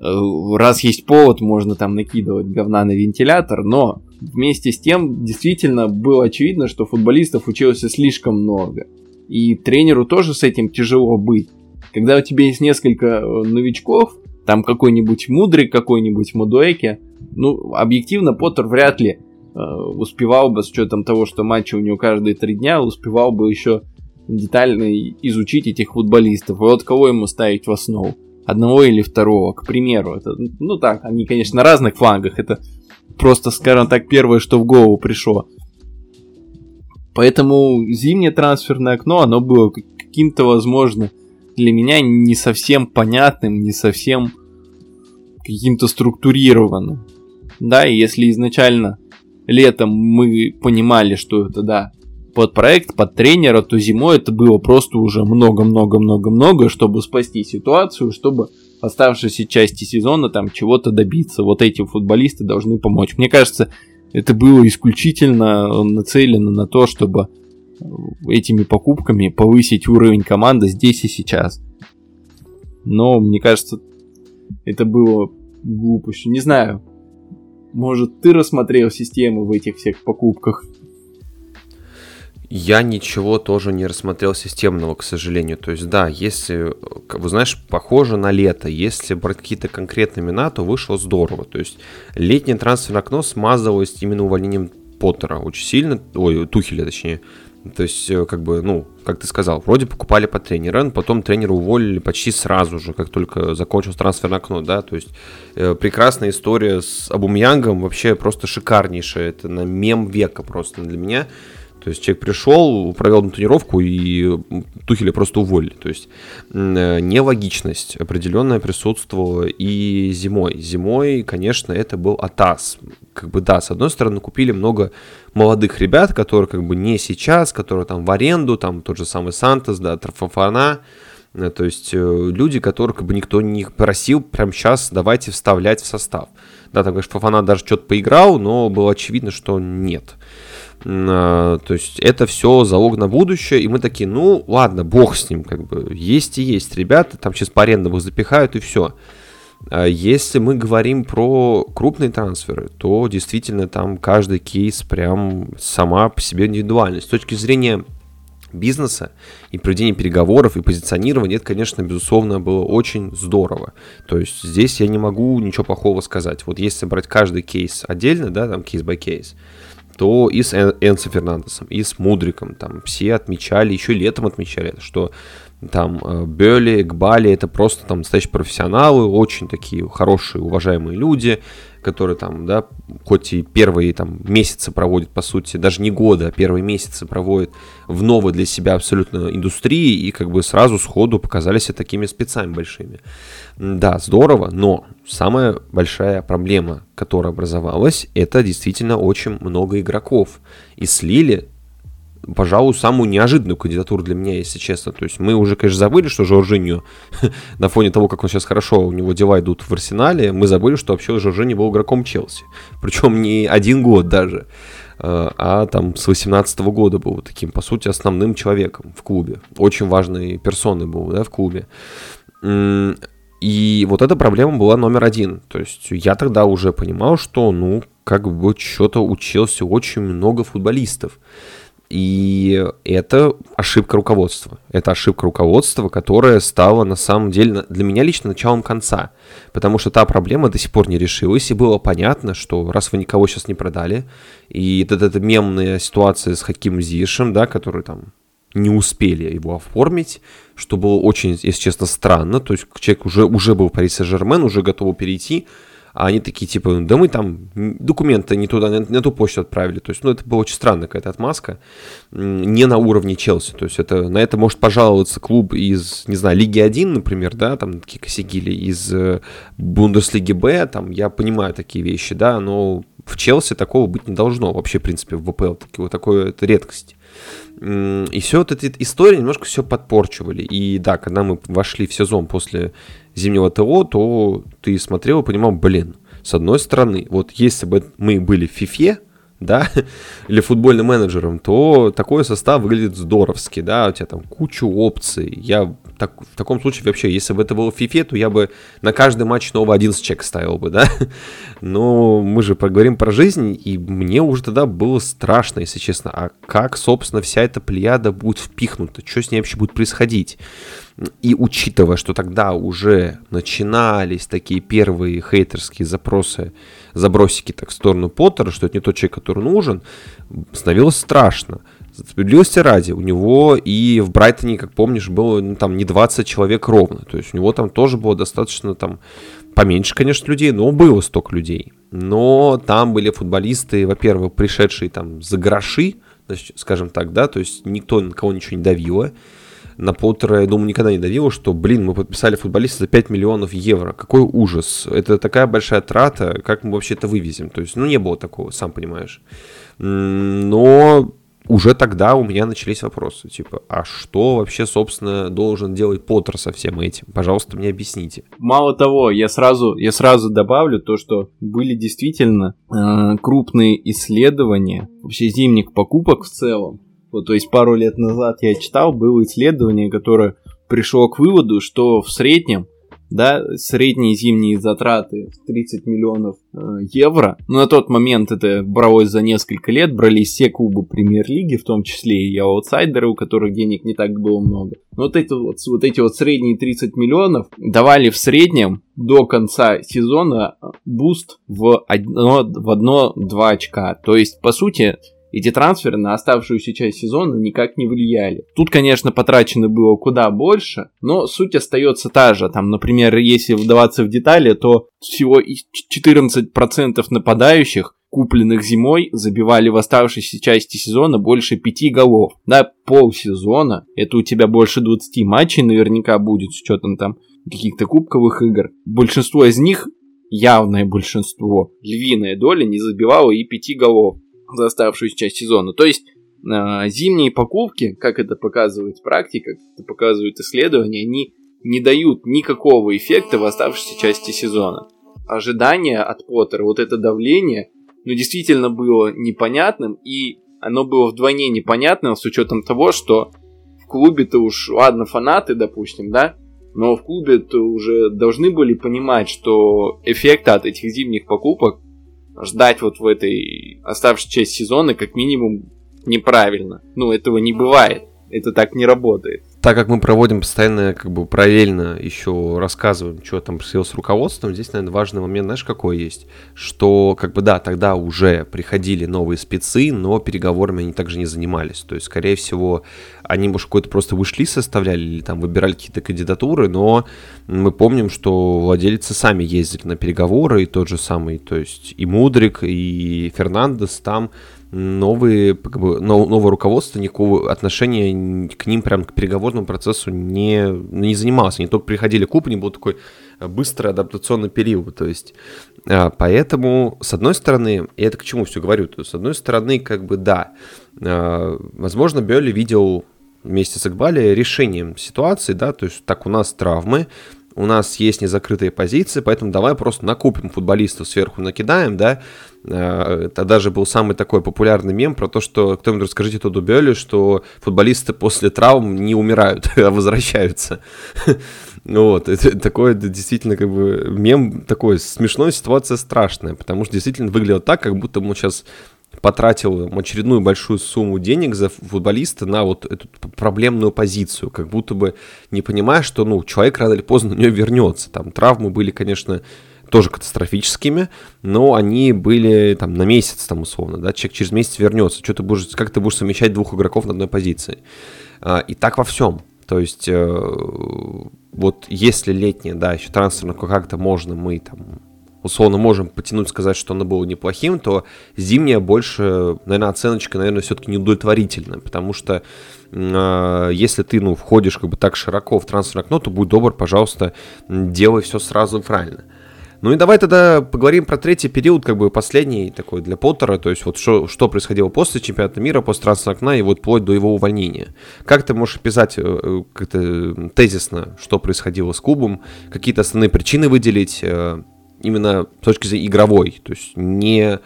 э, раз есть повод, можно там накидывать говна на вентилятор, но вместе с тем действительно было очевидно, что футболистов училось слишком много. И тренеру тоже с этим тяжело быть. Когда у тебя есть несколько э, новичков, там какой-нибудь мудрый, какой-нибудь Мудуэки, ну, объективно, Поттер вряд ли э, успевал бы, с учетом того, что матчи у него каждые три дня, успевал бы еще детально изучить этих футболистов. И вот кого ему ставить в основу? Одного или второго, к примеру. Это, ну так, они, конечно, на разных флангах. Это просто, скажем так, первое, что в голову пришло. Поэтому зимнее трансферное окно, оно было каким-то, возможно, для меня не совсем понятным, не совсем каким-то структурированным. Да, и если изначально летом мы понимали, что это, да, под проект, под тренера, то зимой это было просто уже много-много-много-много, чтобы спасти ситуацию, чтобы оставшейся части сезона там чего-то добиться. Вот эти футболисты должны помочь. Мне кажется, это было исключительно нацелено на то, чтобы этими покупками повысить уровень команды здесь и сейчас. Но мне кажется, это было глупостью. Не знаю. Может, ты рассмотрел систему в этих всех покупках? Я ничего тоже не рассмотрел системного, к сожалению. То есть, да, если, вы знаешь, похоже на лето. Если брать какие-то конкретные имена, то вышло здорово. То есть, летнее трансферное окно смазывалось именно увольнением Поттера очень сильно, ой, Тухеля точнее. То есть, э, как бы, ну, как ты сказал, вроде покупали по тренера, потом тренера уволили почти сразу же, как только закончилось трансферное окно, да, то есть э, прекрасная история с Абумьянгом, вообще просто шикарнейшая, это на мем века просто для меня. То есть человек пришел, провел на тренировку и Тухеля просто уволили. То есть э, нелогичность определенная присутствовала и зимой. Зимой, конечно, это был Атас. Как бы да, с одной стороны, купили много молодых ребят, которые как бы не сейчас, которые там в аренду, там тот же самый Сантос, да, Трафафана, э, то есть э, люди, которых как бы никто не просил прямо сейчас давайте вставлять в состав. Да, там, конечно, Фафана даже что-то поиграл, но было очевидно, что нет. А, то есть это все залог на будущее, и мы такие, ну ладно, бог с ним, как бы есть и есть, ребята, там сейчас по арендам запихают и все. А если мы говорим про крупные трансферы, то действительно там каждый кейс прям сама по себе индивидуальность. С точки зрения бизнеса и проведения переговоров и позиционирования, это, конечно, безусловно, было очень здорово. То есть здесь я не могу ничего плохого сказать. Вот если брать каждый кейс отдельно, да, там кейс by кейс, то и с Энсо Фернандесом, и с Мудриком, там все отмечали, еще летом отмечали, что там э, Бёли, Гбали, это просто там настоящие профессионалы, очень такие хорошие, уважаемые люди, которые там, да, хоть и первые там месяцы проводят, по сути, даже не годы, а первые месяцы проводят в новой для себя абсолютно индустрии и как бы сразу сходу показали такими спецами большими. Да, здорово, но самая большая проблема, которая образовалась, это действительно очень много игроков. И слили пожалуй, самую неожиданную кандидатуру для меня, если честно. То есть мы уже, конечно, забыли, что Жоржиньо, [laughs] на фоне того, как он сейчас хорошо, у него дела идут в арсенале, мы забыли, что вообще Жоржиньо был игроком Челси. Причем не один год даже, э, а там с 18 года был таким, по сути, основным человеком в клубе. Очень важной персоной был, да, в клубе. И вот эта проблема была номер один. То есть я тогда уже понимал, что, ну, как бы что-то учился очень много футболистов. И это ошибка руководства. Это ошибка руководства, которая стала на самом деле для меня лично началом конца. Потому что та проблема до сих пор не решилась, и было понятно, что раз вы никого сейчас не продали, и вот эта мемная ситуация с Хаким Зишем, да, который там не успели его оформить, что было очень, если честно, странно. То есть человек уже, уже был в Пари Сен-Жермен, уже готов перейти, а они такие, типа, да мы там документы не туда, не на ту почту отправили. То есть, ну, это была очень странная какая-то отмазка. Не на уровне Челси. То есть, это, на это может пожаловаться клуб из, не знаю, Лиги 1, например, да, там такие косяки, или из э, Бундеслиги Б, там, я понимаю такие вещи, да, но в Челси такого быть не должно вообще, в принципе, в ВПЛ. Такое, такое это редкость. И все вот эти истории немножко все подпорчивали. И да, когда мы вошли в сезон после зимнего ТО, то ты смотрел и понимал, блин, с одной стороны, вот если бы мы были в ФИФЕ, да, [laughs] или футбольным менеджером, то такой состав выглядит здоровски, да, у тебя там кучу опций. Я так, в таком случае вообще, если бы это было в FIFA, то я бы на каждый матч снова 11 чек ставил бы, [laughs] да. Но мы же поговорим про жизнь, и мне уже тогда было страшно, если честно. А как, собственно, вся эта плеяда будет впихнута? Что с ней вообще будет происходить? И учитывая, что тогда уже начинались такие первые хейтерские запросы, забросики так в сторону Поттера, что это не тот человек, который нужен, становилось страшно. Справедливости ради, у него и в Брайтоне, как помнишь, было ну, там не 20 человек ровно. То есть у него там тоже было достаточно там поменьше, конечно, людей, но было столько людей. Но там были футболисты, во-первых, пришедшие там за гроши, скажем так, да, то есть никто на кого ничего не давило. На Поттера, я думаю, никогда не давило, что, блин, мы подписали футболиста за 5 миллионов евро. Какой ужас. Это такая большая трата, как мы вообще это вывезем? То есть, ну, не было такого, сам понимаешь. Но уже тогда у меня начались вопросы, типа, а что вообще, собственно, должен делать Поттер со всем этим? Пожалуйста, мне объясните. Мало того, я сразу, я сразу добавлю то, что были действительно э, крупные исследования вообще зимних покупок в целом. Вот, то есть пару лет назад я читал, было исследование, которое пришло к выводу, что в среднем да, средние зимние затраты 30 миллионов э, евро. Но на тот момент это бралось за несколько лет, брались все клубы премьер-лиги, в том числе и аутсайдеры, у которых денег не так было много. Но вот, это вот, вот эти вот средние 30 миллионов давали в среднем до конца сезона буст в одно, в одно-два очка. То есть, по сути, эти трансферы на оставшуюся часть сезона никак не влияли. Тут, конечно, потрачено было куда больше, но суть остается та же. Там, например, если вдаваться в детали, то всего 14% нападающих купленных зимой, забивали в оставшейся части сезона больше 5 голов. Да, полсезона, это у тебя больше 20 матчей наверняка будет с учетом там каких-то кубковых игр. Большинство из них, явное большинство, львиная доля не забивала и 5 голов за оставшуюся часть сезона. То есть э, зимние покупки, как это показывает практика, как это показывают исследования, они не дают никакого эффекта в оставшейся части сезона. Ожидание от Поттера, вот это давление, ну, действительно было непонятным, и оно было вдвойне непонятным с учетом того, что в клубе-то уж, ладно, фанаты, допустим, да, но в клубе-то уже должны были понимать, что эффекта от этих зимних покупок ждать вот в этой оставшей части сезона как минимум неправильно. Ну, этого не бывает. Это так не работает. Так как мы проводим постоянно, как бы параллельно еще рассказываем, что там происходило с руководством, здесь, наверное, важный момент, знаешь, какой есть? Что, как бы, да, тогда уже приходили новые спецы, но переговорами они также не занимались. То есть, скорее всего, они, может, какой-то просто вышли, составляли или там выбирали какие-то кандидатуры, но мы помним, что владельцы сами ездили на переговоры, и тот же самый, то есть и Мудрик, и Фернандес там новые, как бы, новое руководство никакого отношения к ним прям к переговорному процессу не, не занималось. Они только приходили к не был такой быстрый адаптационный период. То есть, а, поэтому, с одной стороны, и это к чему все говорю, то есть, с одной стороны, как бы, да, а, возможно, Бёли видел вместе с Экбали решением ситуации, да, то есть так у нас травмы, у нас есть незакрытые позиции, поэтому давай просто накупим футболистов сверху, накидаем, да. Э, это даже был самый такой популярный мем про то, что кто-нибудь расскажите Тоду Бёлли, что футболисты после травм не умирают, [laughs] а возвращаются. [laughs] Вот, это такое действительно как бы мем такой смешной, ситуация страшная, потому что действительно выглядело так, как будто мы сейчас потратил очередную большую сумму денег за футболиста на вот эту проблемную позицию, как будто бы не понимая, что, ну, человек рано или поздно на нее вернется. Там травмы были, конечно, тоже катастрофическими, но они были там на месяц, там условно, да, человек через месяц вернется, что ты будешь, как ты будешь совмещать двух игроков на одной позиции. А, и так во всем. То есть, э, вот если летнее, да, еще трансферно как-то можно, мы там условно можем потянуть, сказать, что оно было неплохим, то зимняя больше, наверное, оценочка, наверное, все-таки неудовлетворительная, потому что э, если ты, ну, входишь как бы так широко в трансферное окно, то будь добр, пожалуйста, делай все сразу правильно. Ну и давай тогда поговорим про третий период, как бы последний такой для Поттера, то есть вот что, что происходило после чемпионата мира, после трансферного окна и вот вплоть до его увольнения. Как ты можешь описать э, э, как-то тезисно, что происходило с клубом, какие-то основные причины выделить э, именно с точки зрения игровой, то есть не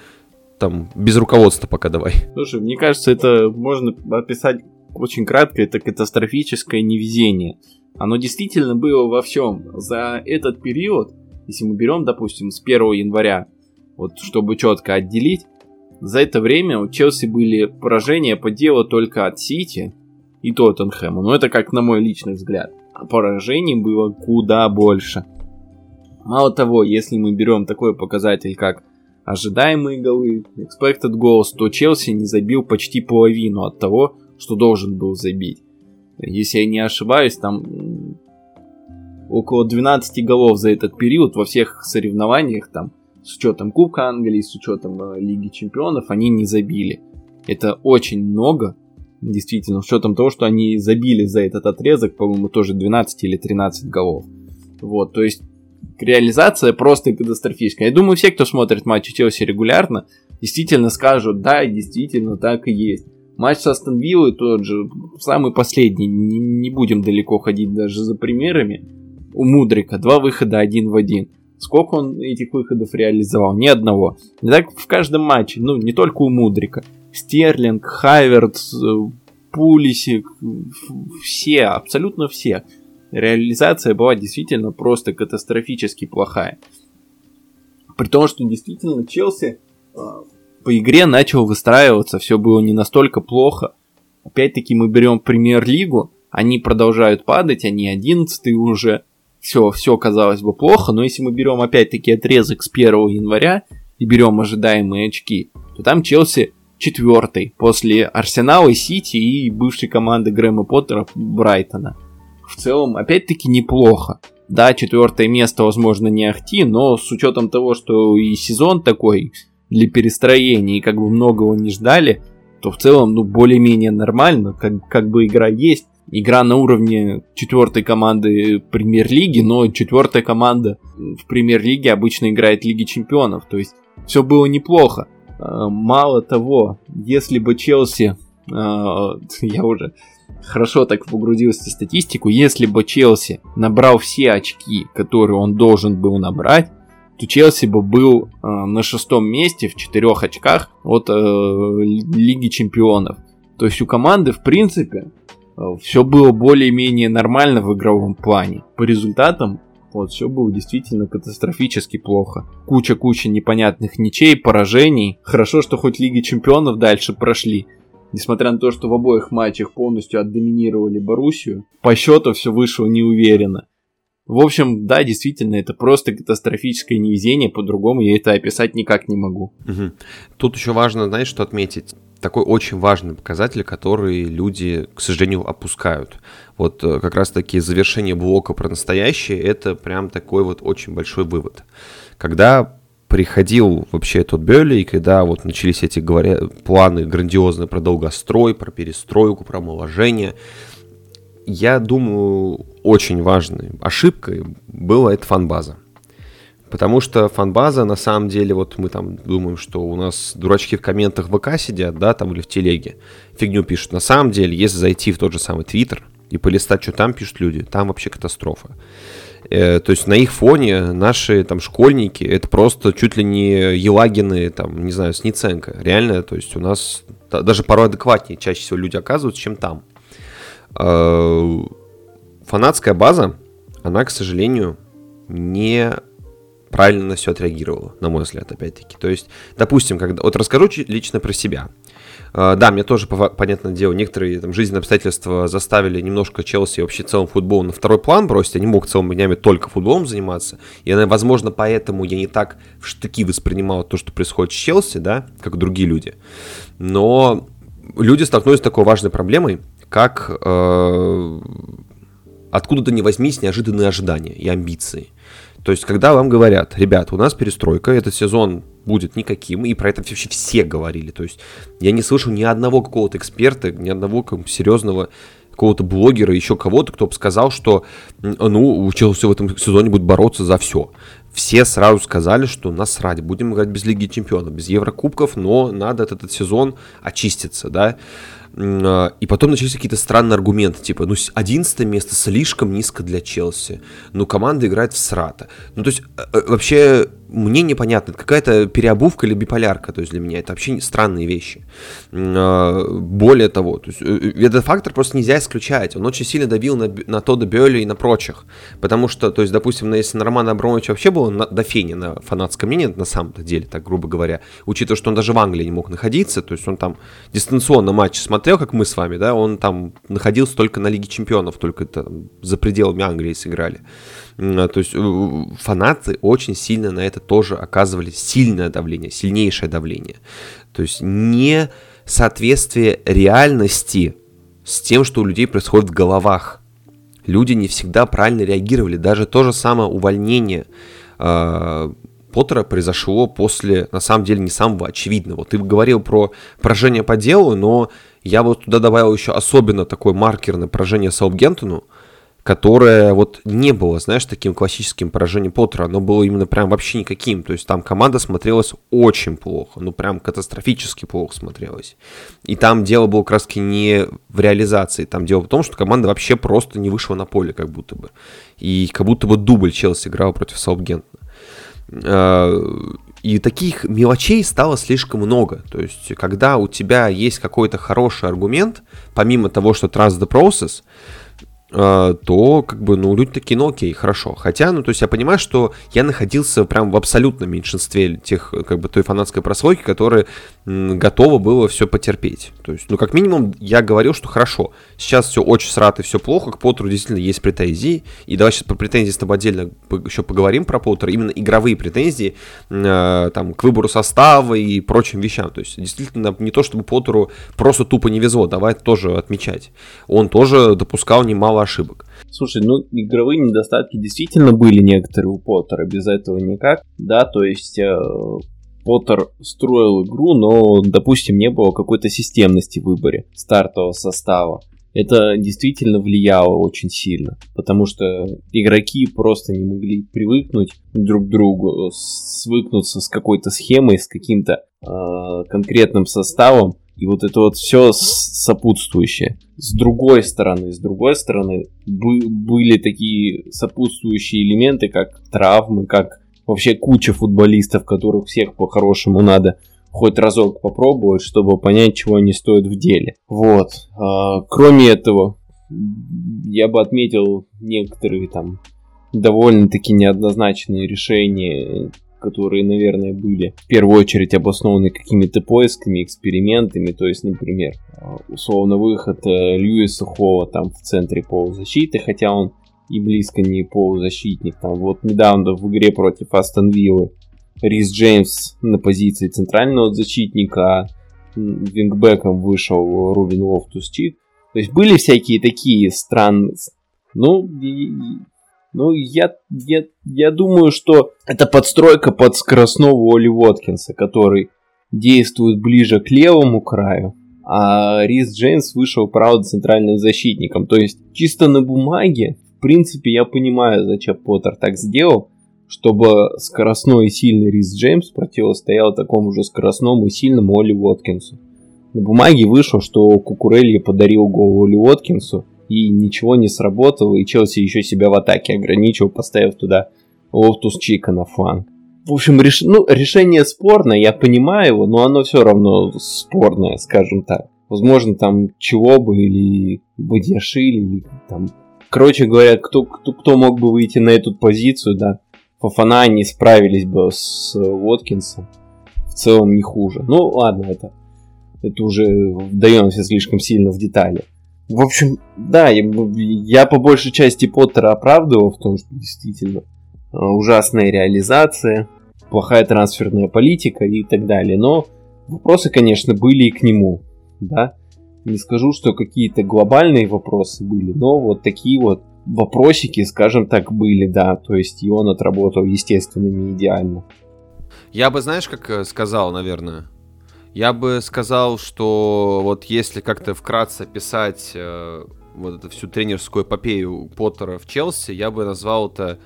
там без руководства пока давай. Слушай, мне кажется, это можно описать очень кратко, это катастрофическое невезение. Оно действительно было во всем. За этот период если мы берем, допустим, с 1 января, вот чтобы четко отделить, за это время у Челси были поражения по делу только от Сити и Тоттенхэма. Но это как на мой личный взгляд. А поражений было куда больше. Мало того, если мы берем такой показатель, как ожидаемые голы, expected goals, то Челси не забил почти половину от того, что должен был забить. Если я не ошибаюсь, там около 12 голов за этот период во всех соревнованиях, там, с учетом Кубка Англии, с учетом э, Лиги Чемпионов, они не забили. Это очень много, действительно, с учетом того, что они забили за этот отрезок, по-моему, тоже 12 или 13 голов. Вот, то есть реализация просто катастрофическая. Я думаю, все, кто смотрит матчи Челси регулярно, действительно скажут, да, действительно так и есть. Матч с Астон Виллой тот же, самый последний, не, не будем далеко ходить даже за примерами у Мудрика два выхода один в один. Сколько он этих выходов реализовал? Ни одного. Не так в каждом матче, ну, не только у Мудрика. Стерлинг, Хайверт, Пулисик, все, абсолютно все. Реализация была действительно просто катастрофически плохая. При том, что действительно Челси а, по игре начал выстраиваться, все было не настолько плохо. Опять-таки мы берем премьер-лигу, они продолжают падать, они 11 уже, все, все казалось бы плохо, но если мы берем опять-таки отрезок с 1 января и берем ожидаемые очки, то там Челси четвертый после Арсенала и Сити и бывшей команды Грэма Поттера Брайтона. В целом, опять-таки, неплохо. Да, четвертое место, возможно, не ахти, но с учетом того, что и сезон такой для перестроения, и как бы многого не ждали, то в целом, ну, более-менее нормально, как, как бы игра есть игра на уровне четвертой команды премьер-лиги, но четвертая команда в премьер-лиге обычно играет Лиги Чемпионов. То есть все было неплохо. А, мало того, если бы Челси, а, [laughs] я уже хорошо так погрузился в статистику, если бы Челси набрал все очки, которые он должен был набрать, то Челси бы был а, на шестом месте в четырех очках от Лиги Чемпионов. То есть у команды, в принципе, Э, все было более-менее нормально в игровом плане. По результатам вот, все было действительно катастрофически плохо. Куча-куча непонятных ничей, поражений. Хорошо, что хоть Лиги Чемпионов дальше прошли. Несмотря на то, что в обоих матчах полностью отдоминировали Боруссию, по счету все вышло неуверенно. В общем, да, действительно, это просто катастрофическое невезение, по-другому я это описать никак не могу. Угу. Тут еще важно, знаешь, что отметить? Такой очень важный показатель, который люди, к сожалению, опускают. Вот э, как раз-таки завершение блока про настоящее, это прям такой вот очень большой вывод. Когда приходил вообще тот Белли, и когда вот начались эти говоря, планы грандиозные про долгострой, про перестройку, про омоложение, я думаю, очень важной ошибкой была эта фанбаза. Потому что фанбаза, на самом деле, вот мы там думаем, что у нас дурачки в комментах ВК сидят, да, там или в телеге, фигню пишут. На самом деле, если зайти в тот же самый Твиттер и полистать, что там пишут люди, там вообще катастрофа. Э, то есть на их фоне наши там школьники, это просто чуть ли не Елагины, там, не знаю, Сниценко. Реально, то есть у нас даже порой адекватнее чаще всего люди оказываются, чем там. Э, фанатская база, она, к сожалению, не правильно на все отреагировала, на мой взгляд, опять-таки. То есть, допустим, когда... Вот расскажу лично про себя. Uh, да, мне тоже, понятное дело, некоторые там, жизненные обстоятельства заставили немножко Челси и вообще целым футбол на второй план бросить. Я не мог целыми днями только футболом заниматься. И, возможно, поэтому я не так в штыки воспринимал то, что происходит с Челси, да, как другие люди. Но люди столкнулись с такой важной проблемой, как э, откуда-то не возьмись неожиданные ожидания и амбиции. То есть, когда вам говорят, ребят, у нас перестройка, этот сезон будет никаким, и про это вообще все говорили. То есть, я не слышал ни одного какого-то эксперта, ни одного серьезного какого-то блогера, еще кого-то, кто бы сказал, что, ну, Челси в этом сезоне будет бороться за все. Все сразу сказали, что насрать, будем играть без Лиги Чемпионов, без Еврокубков, но надо этот сезон очиститься, да. А, и потом начались какие-то странные аргументы, типа, ну, 11 место слишком низко для Челси, ну, команда играет в срата. Ну, то есть, э, э, вообще, мне непонятно, это какая-то переобувка или биполярка, то есть для меня это вообще странные вещи. А, более того, то есть, э, этот фактор просто нельзя исключать, он очень сильно давил на, на Тодда Бёля и на прочих, потому что, то есть, допустим, если на Романа Абрамовича вообще было на, до фени на фанатском мнении, на самом-то деле, так грубо говоря, учитывая, что он даже в Англии не мог находиться, то есть он там дистанционно матч смотрел, как мы с вами, да, он там находился только на Лиге Чемпионов, только там за пределами Англии сыграли. А, то есть фанаты очень сильно на это тоже оказывали сильное давление, сильнейшее давление. То есть не соответствие реальности с тем, что у людей происходит в головах. Люди не всегда правильно реагировали. Даже то же самое увольнение э, Поттера произошло после, на самом деле, не самого очевидного. Ты говорил про поражение по делу, но я вот туда добавил еще особенно такой маркер поражение Саутгемптону, которое вот не было, знаешь, таким классическим поражением Поттера, оно было именно прям вообще никаким, то есть там команда смотрелась очень плохо, ну прям катастрофически плохо смотрелась. И там дело было как не в реализации, там дело в том, что команда вообще просто не вышла на поле как будто бы. И как будто бы дубль Челси играл против Саутгемптона. А, и таких мелочей стало слишком много. То есть, когда у тебя есть какой-то хороший аргумент, помимо того, что trust the process, то как бы, ну, люди такие, ну, окей, хорошо. Хотя, ну, то есть я понимаю, что я находился прям в абсолютном меньшинстве тех, как бы, той фанатской прослойки, которая готова было все потерпеть. То есть, ну, как минимум, я говорил, что хорошо, сейчас все очень срато все плохо, к Поттеру действительно есть претензии, и давай сейчас про претензии с тобой отдельно еще поговорим про Поттера, именно игровые претензии, э, там, к выбору состава и прочим вещам. То есть, действительно, не то, чтобы Поттеру просто тупо не везло, давай это тоже отмечать. Он тоже допускал немало ошибок. Слушай, ну игровые недостатки действительно были некоторые у Поттера, без этого никак, да, то есть э, Поттер строил игру, но, допустим, не было какой-то системности в выборе стартового состава. Это действительно влияло очень сильно, потому что игроки просто не могли привыкнуть друг к другу, свыкнуться с какой-то схемой, с каким-то э, конкретным составом, и вот это вот все сопутствующее. С другой стороны, с другой стороны, были такие сопутствующие элементы, как травмы, как вообще куча футболистов, которых всех по-хорошему надо хоть разок попробовать, чтобы понять, чего они стоят в деле. Вот. А, кроме этого, я бы отметил некоторые там довольно-таки неоднозначные решения которые, наверное, были в первую очередь обоснованы какими-то поисками, экспериментами. То есть, например, условно выход э, Льюиса Холла там в центре полузащиты, хотя он и близко не полузащитник. Там вот недавно в игре против Астон Виллы Рис Джеймс на позиции центрального защитника, а вингбеком вышел Рубен Лофтус-Чик. То есть были всякие такие странные... Ну, ну, я, я, я думаю, что это подстройка под скоростного Оли Уоткинса, который действует ближе к левому краю, а Рис Джеймс вышел, правда, центральным защитником. То есть, чисто на бумаге, в принципе, я понимаю, зачем Поттер так сделал, чтобы скоростной и сильный Рис Джеймс противостоял такому же скоростному и сильному Оли Уоткинсу. На бумаге вышло, что Кукурелья подарил гол Оли Уоткинсу, и ничего не сработало, и Челси еще себя в атаке ограничил, поставив туда Лофтус-Чика на фланг. В общем, реш... ну, решение спорное, я понимаю его, но оно все равно спорное, скажем так. Возможно, там Чалоба или Бадьяшиль, или там... Короче говоря, кто, кто, кто мог бы выйти на эту позицию, да, Фафана не справились бы с Уоткинсом. В целом не хуже. Ну, ладно, это, это уже вдаемся слишком сильно в детали. В общем, да, я, я по большей части Поттера оправдывал в том, что действительно э, ужасная реализация, плохая трансферная политика и так далее. Но вопросы, конечно, были и к нему, да. Не скажу, что какие-то глобальные вопросы были, но вот такие вот вопросики, скажем так, были, да. То есть и он отработал, естественно, не идеально. Я бы, знаешь, как э, сказал, наверное, я бы сказал, что вот если как-то вкратце писать э, вот эту всю тренерскую эпопею Поттера в Челси, я бы назвал это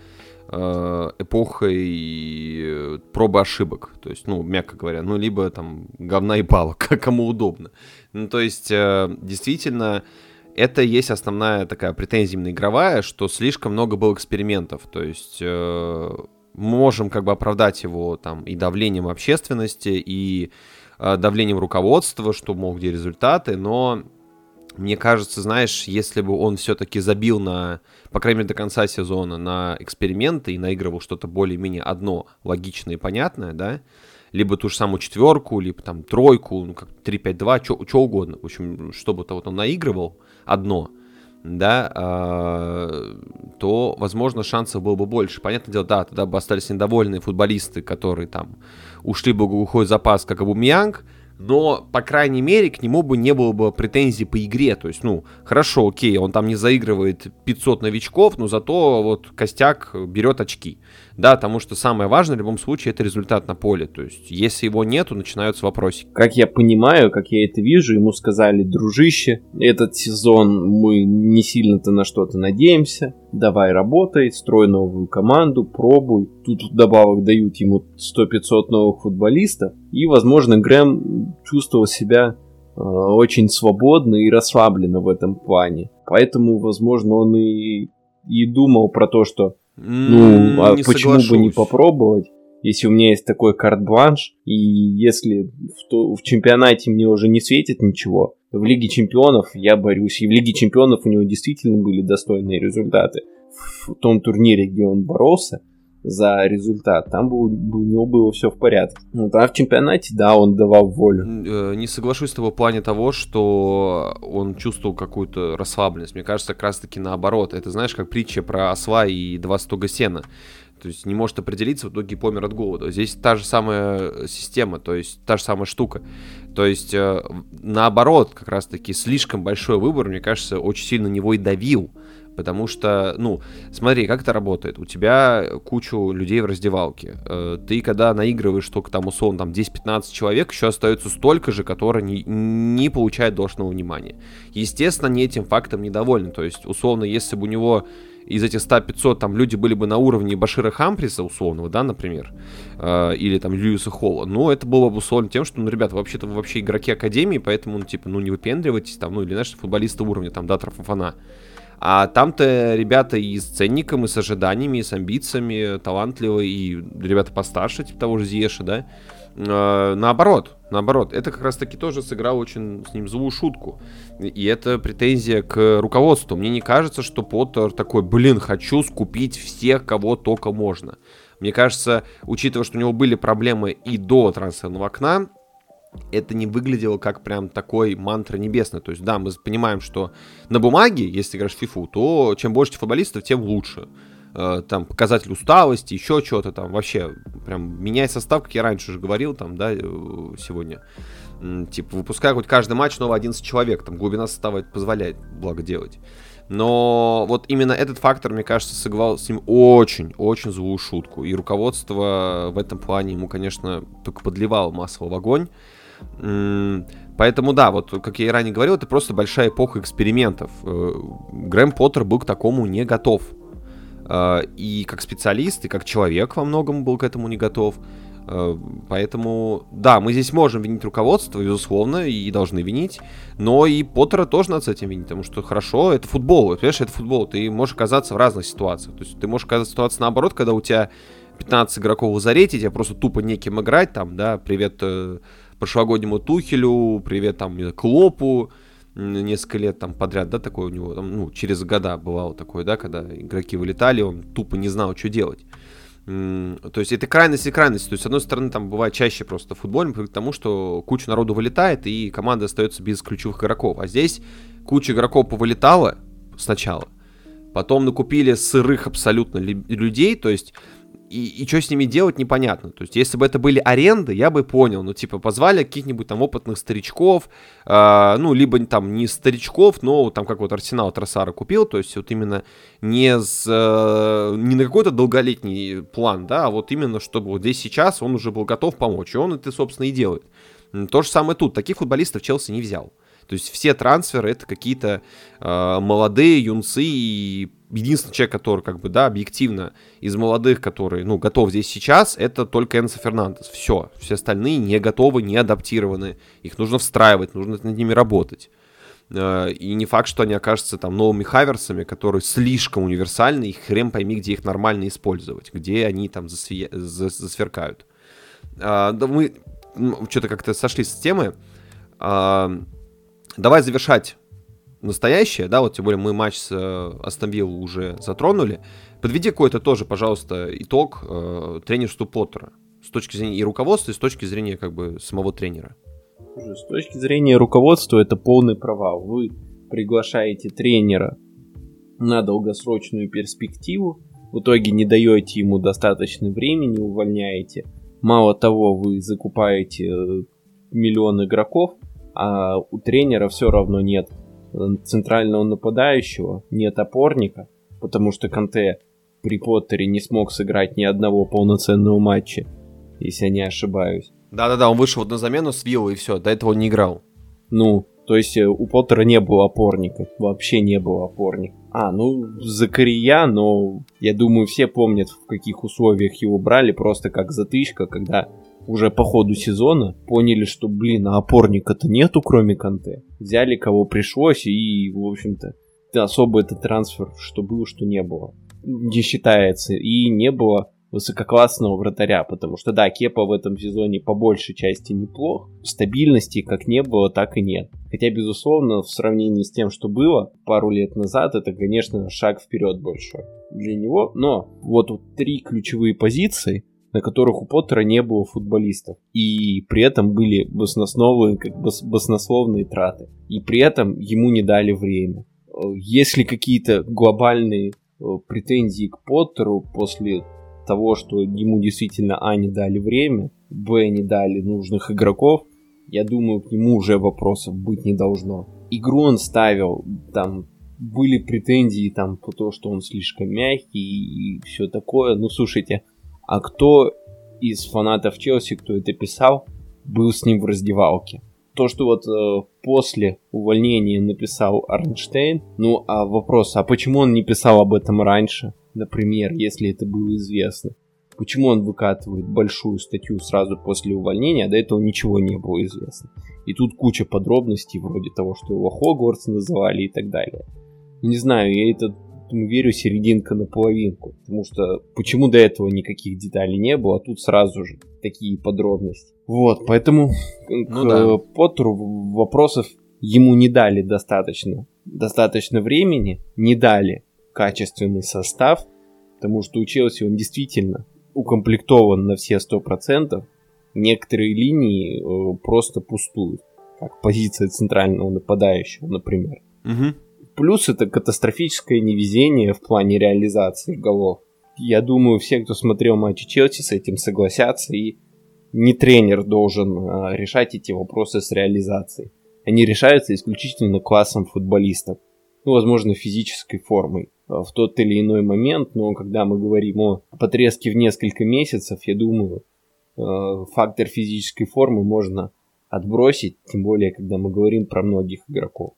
э, эпохой э, пробы ошибок. То есть, ну, мягко говоря, ну, либо там говна и палок, [laughs] кому удобно. Ну, то есть, э, действительно, это есть основная такая претензия именно игровая, что слишком много было экспериментов. То есть, э, можем как бы оправдать его там и давлением общественности, и э, давлением руководства, что, мол, где результаты, но мне кажется, знаешь, если бы он все-таки забил на, по крайней мере, до конца сезона на эксперименты и наигрывал что-то более-менее одно логичное и понятное, да, либо ту же самую четверку, либо там тройку, ну как 3-5-2, что угодно. В общем, чтобы-то вот он наигрывал одно, да, э, то, возможно, шансов было бы больше. Понятное дело, да, тогда бы остались недовольные футболисты, которые там ушли бы в глухой запас, как Абумьянг, но, по крайней мере, к нему бы не было бы претензий по игре. То есть, ну, хорошо, окей, он там не заигрывает 500 новичков, но зато вот костяк берет очки. Да, потому что самое важное в любом случае это результат на поле. То есть, если его нету, начинаются вопросы. Как я понимаю, как я это вижу, ему сказали, дружище, этот сезон мы не сильно-то на что-то надеемся. Давай работай, строй новую команду, пробуй. Тут добавок дают ему 100-500 новых футболистов. И, возможно, Грэм чувствовал себя э, очень свободно и расслабленно в этом плане. Поэтому, возможно, он и, и думал про то, что ну, а почему соглашусь. бы не попробовать? Если у меня есть такой карт-бланш, и если в, то, в чемпионате мне уже не светит ничего, в Лиге Чемпионов я борюсь. И в Лиге Чемпионов у него действительно были достойные результаты. В том турнире, где он боролся, за результат. Там был, у него было все в порядке. Ну, там в чемпионате, да, он давал волю. Э, не соглашусь с тобой в плане того, что он чувствовал какую-то расслабленность. Мне кажется, как раз-таки наоборот. Это, знаешь, как притча про осла и два стога сена. То есть не может определиться, в итоге помер от голода. Здесь та же самая система, то есть та же самая штука. То есть э, наоборот, как раз-таки слишком большой выбор, мне кажется, очень сильно него и давил. Потому что, ну, смотри, как это работает. У тебя кучу людей в раздевалке. Э, ты, когда наигрываешь только там, условно, там 10-15 человек, еще остается столько же, которые не, не получают должного внимания. Естественно, не этим фактом недовольны. То есть, условно, если бы у него из этих 100-500 там люди были бы на уровне Башира Хамприса, условного, да, например, э, или там Льюиса Холла, ну, это было бы условно тем, что, ну, ребята, вообще-то вы вообще игроки Академии, поэтому, ну, типа, ну, не выпендривайтесь там, ну, или, знаешь, футболисты уровня, там, Датра Фафана. А там-то ребята и с ценником, и с ожиданиями, и с амбициями, талантливые, и ребята постарше, типа того же Зиеша, да. Э, наоборот, наоборот, это как раз-таки тоже сыграло очень с ним злую шутку. И это претензия к руководству. Мне не кажется, что Поттер такой, блин, хочу скупить всех, кого только можно. Мне кажется, учитывая, что у него были проблемы и до трансферного окна, это не выглядело как прям такой мантра небесной. То есть, да, мы понимаем, что на бумаге, если играешь в FIFA, то чем больше футболистов, тем лучше. Э, там показатель усталости, еще что-то там. Вообще, прям меняй состав, как я раньше уже говорил, там, да, э, сегодня. Типа, выпускай хоть каждый матч новый 11 человек. Там глубина состава позволяет благо делать. Но вот именно этот фактор, мне кажется, сыграл с ним очень-очень злую шутку. И руководство в этом плане ему, конечно, только подливало масло в огонь. Поэтому да, вот как я и ранее говорил, это просто большая эпоха экспериментов. Э, Грэм Поттер был к такому не готов. Э, и как специалист, и как человек во многом был к этому не готов. Э, поэтому, да, мы здесь можем винить руководство, безусловно, и должны винить, но и Поттера тоже надо с этим винить, потому что хорошо, это футбол, понимаешь, это футбол, ты можешь оказаться в разных ситуациях. То есть ты можешь оказаться в ситуации наоборот, когда у тебя 15 игроков в лазарете, тебе просто тупо неким играть, там, да, привет прошлогоднему Тухелю, привет там Клопу, несколько лет там подряд, да, такое у него, там, ну, через года бывало такое, да, когда игроки вылетали, он тупо не знал, что делать. То есть это крайность и крайность. То есть, с одной стороны, там бывает чаще просто футбольный к тому, что куча народу вылетает, и команда остается без ключевых игроков. А здесь куча игроков повылетала сначала, потом накупили сырых абсолютно людей, то есть и, и что с ними делать, непонятно. То есть, если бы это были аренды, я бы понял. Ну, типа, позвали каких-нибудь там опытных старичков, э, ну, либо там не старичков, но там как вот Арсенал Тросара купил, то есть вот именно не, с, э, не на какой-то долголетний план, да, а вот именно, чтобы вот здесь сейчас он уже был готов помочь, и он это, собственно, и делает. То же самое тут. Таких футболистов Челси не взял. То есть все трансферы это какие-то э, молодые юнцы и единственный человек, который, как бы, да, объективно из молодых, который, ну, готов здесь сейчас, это только Энсо Фернандес. Все. Все остальные не готовы, не адаптированы. Их нужно встраивать, нужно над ними работать. Э, и не факт, что они окажутся там новыми хаверсами, которые слишком универсальны, и хрен пойми, где их нормально использовать, где они там засве... засверкают. А, да мы что-то как-то сошли с темы. А, давай завершать настоящее, да, вот тем более мы матч с э, Астон уже затронули. Подведи какой-то тоже, пожалуйста, итог э, тренерству Поттера с точки зрения и руководства, и с точки зрения как бы самого тренера. С точки зрения руководства это полный провал. Вы приглашаете тренера на долгосрочную перспективу, в итоге не даете ему достаточно времени, увольняете. Мало того, вы закупаете э, миллион игроков, а у тренера все равно нет центрального нападающего, нет опорника, потому что Канте при Поттере не смог сыграть ни одного полноценного матча, если я не ошибаюсь. Да-да-да, он вышел на замену с Виллой и все, до этого он не играл. Ну, то есть э, у Поттера не было опорника, вообще не было опорника. А, ну, Закария, но я думаю, все помнят, в каких условиях его брали, просто как затычка, когда уже по ходу сезона поняли, что, блин, а опорника-то нету, кроме Канте. Взяли, кого пришлось, и, в общем-то, особо этот трансфер, что было, что не было. Не считается. И не было высококлассного вратаря, потому что, да, Кепа в этом сезоне по большей части неплох. Стабильности как не было, так и нет. Хотя, безусловно, в сравнении с тем, что было пару лет назад, это, конечно, шаг вперед большой для него. Но вот, вот три ключевые позиции – на которых у Поттера не было футболистов. И при этом были баснословные, как бас, баснословные траты. И при этом ему не дали время. Если какие-то глобальные э, претензии к Поттеру после того, что ему действительно А не дали время, Б не дали нужных игроков, я думаю, к нему уже вопросов быть не должно. Игру он ставил, там были претензии там по то, что он слишком мягкий и все такое. Ну, слушайте, а кто из фанатов Челси, кто это писал, был с ним в раздевалке. То, что вот э, после увольнения написал Арнштейн, ну а вопрос, а почему он не писал об этом раньше, например, если это было известно? Почему он выкатывает большую статью сразу после увольнения, а до этого ничего не было известно? И тут куча подробностей, вроде того, что его Хогвартс называли и так далее. Не знаю, я это поэтому верю серединка на половинку. Потому что почему до этого никаких деталей не было, а тут сразу же такие подробности. Вот, поэтому ну, к да. Поттеру вопросов ему не дали достаточно, достаточно времени, не дали качественный состав, потому что у Челси он действительно укомплектован на все сто процентов. Некоторые линии э, просто пустуют, как позиция центрального нападающего, например. Угу. Плюс это катастрофическое невезение в плане реализации голов. Я думаю, все, кто смотрел матчи Челси, с этим согласятся, и не тренер должен а, решать эти вопросы с реализацией. Они решаются исключительно классом футболистов. Ну, возможно, физической формой а, в тот или иной момент, но когда мы говорим о потреске в несколько месяцев, я думаю, а, фактор физической формы можно отбросить, тем более, когда мы говорим про многих игроков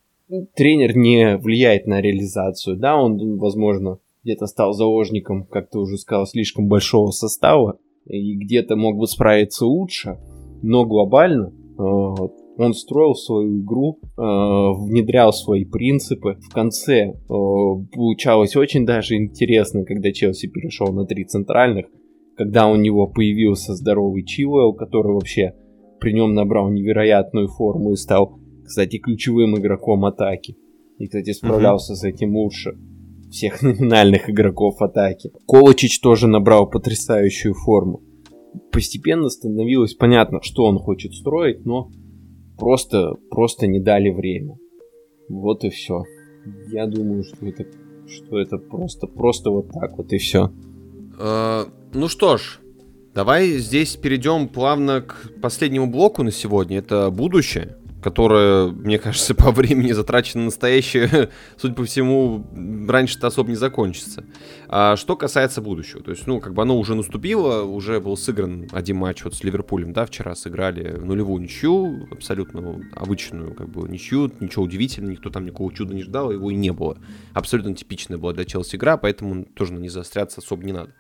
тренер не влияет на реализацию. Да, он, возможно, где-то стал заложником, как ты уже сказал, слишком большого состава, и где-то мог бы справиться лучше, но глобально э, он строил свою игру, э, внедрял свои принципы. В конце э, получалось очень даже интересно, когда Челси перешел на три центральных, когда у него появился здоровый Чилуэлл, который вообще при нем набрал невероятную форму и стал кстати, ключевым игроком атаки. И, кстати, справлялся mm-hmm. с этим лучше всех [laughs] номинальных игроков атаки. Колочич тоже набрал потрясающую форму. Постепенно становилось понятно, что он хочет строить, но просто, просто не дали время. Вот и все. Я думаю, что это, что это просто, просто вот так вот и все. А, Ну что ж, давай здесь перейдем плавно к последнему блоку на сегодня. Это будущее которая, мне кажется, [laughs] по времени затрачена на настоящее, [laughs] судя по всему, раньше-то особо не закончится. А что касается будущего, то есть, ну, как бы оно уже наступило, уже был сыгран один матч вот с Ливерпулем, да, вчера сыграли нулевую ничью, абсолютно обычную, как бы, ничью, ничего удивительного, никто там никакого чуда не ждал, его и не было. Абсолютно типичная была для Челси игра, поэтому тоже не заостряться особо не надо.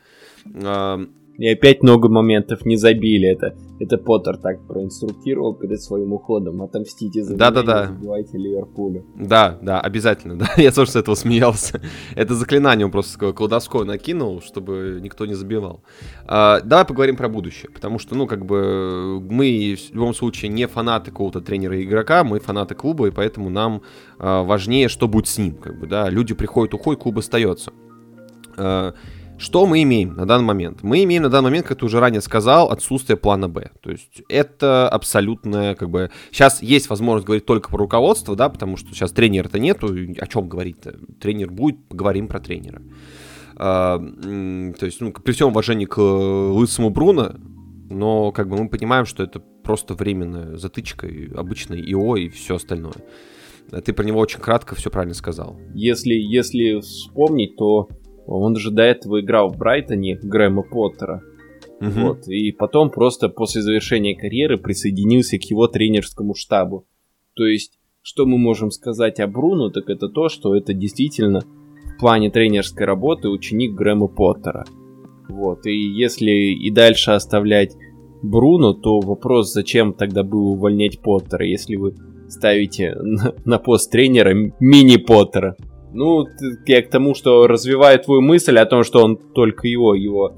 И опять много моментов не забили. Это, это Поттер так проинструктировал перед своим уходом. Отомстите за да, да, да. забивайте Ливерпулю. Да, да, обязательно. Да. [laughs] Я тоже с этого смеялся. Это заклинание он просто колдовское накинул, чтобы никто не забивал. А, давай поговорим про будущее. Потому что, ну, как бы, мы в любом случае не фанаты какого-то тренера и игрока, мы фанаты клуба, и поэтому нам а, важнее, что будет с ним. Как бы, да. Люди приходят, уходят, клуб остается. А, что мы имеем на данный момент? Мы имеем на данный момент, как ты уже ранее сказал, отсутствие плана Б. То есть это абсолютно как бы... Сейчас есть возможность говорить только про руководство, да, потому что сейчас тренера-то нету, о чем говорить-то? Тренер будет, поговорим про тренера. А, то есть, ну, при всем уважении к лысому Бруно, но как бы мы понимаем, что это просто временная затычка, обычный ИО и все остальное. Ты про него очень кратко все правильно сказал. Если, если вспомнить, то он же до этого играл в Брайтоне Грэма Поттера. Угу. Вот, и потом просто после завершения карьеры присоединился к его тренерскому штабу. То есть, что мы можем сказать о Бруно, так это то, что это действительно в плане тренерской работы ученик Грэма Поттера. Вот, и если и дальше оставлять Бруно, то вопрос, зачем тогда было увольнять Поттера, если вы ставите [laughs] на, на пост тренера мини-Поттера. Ну, я к тому, что развиваю твою мысль о том, что он только его, его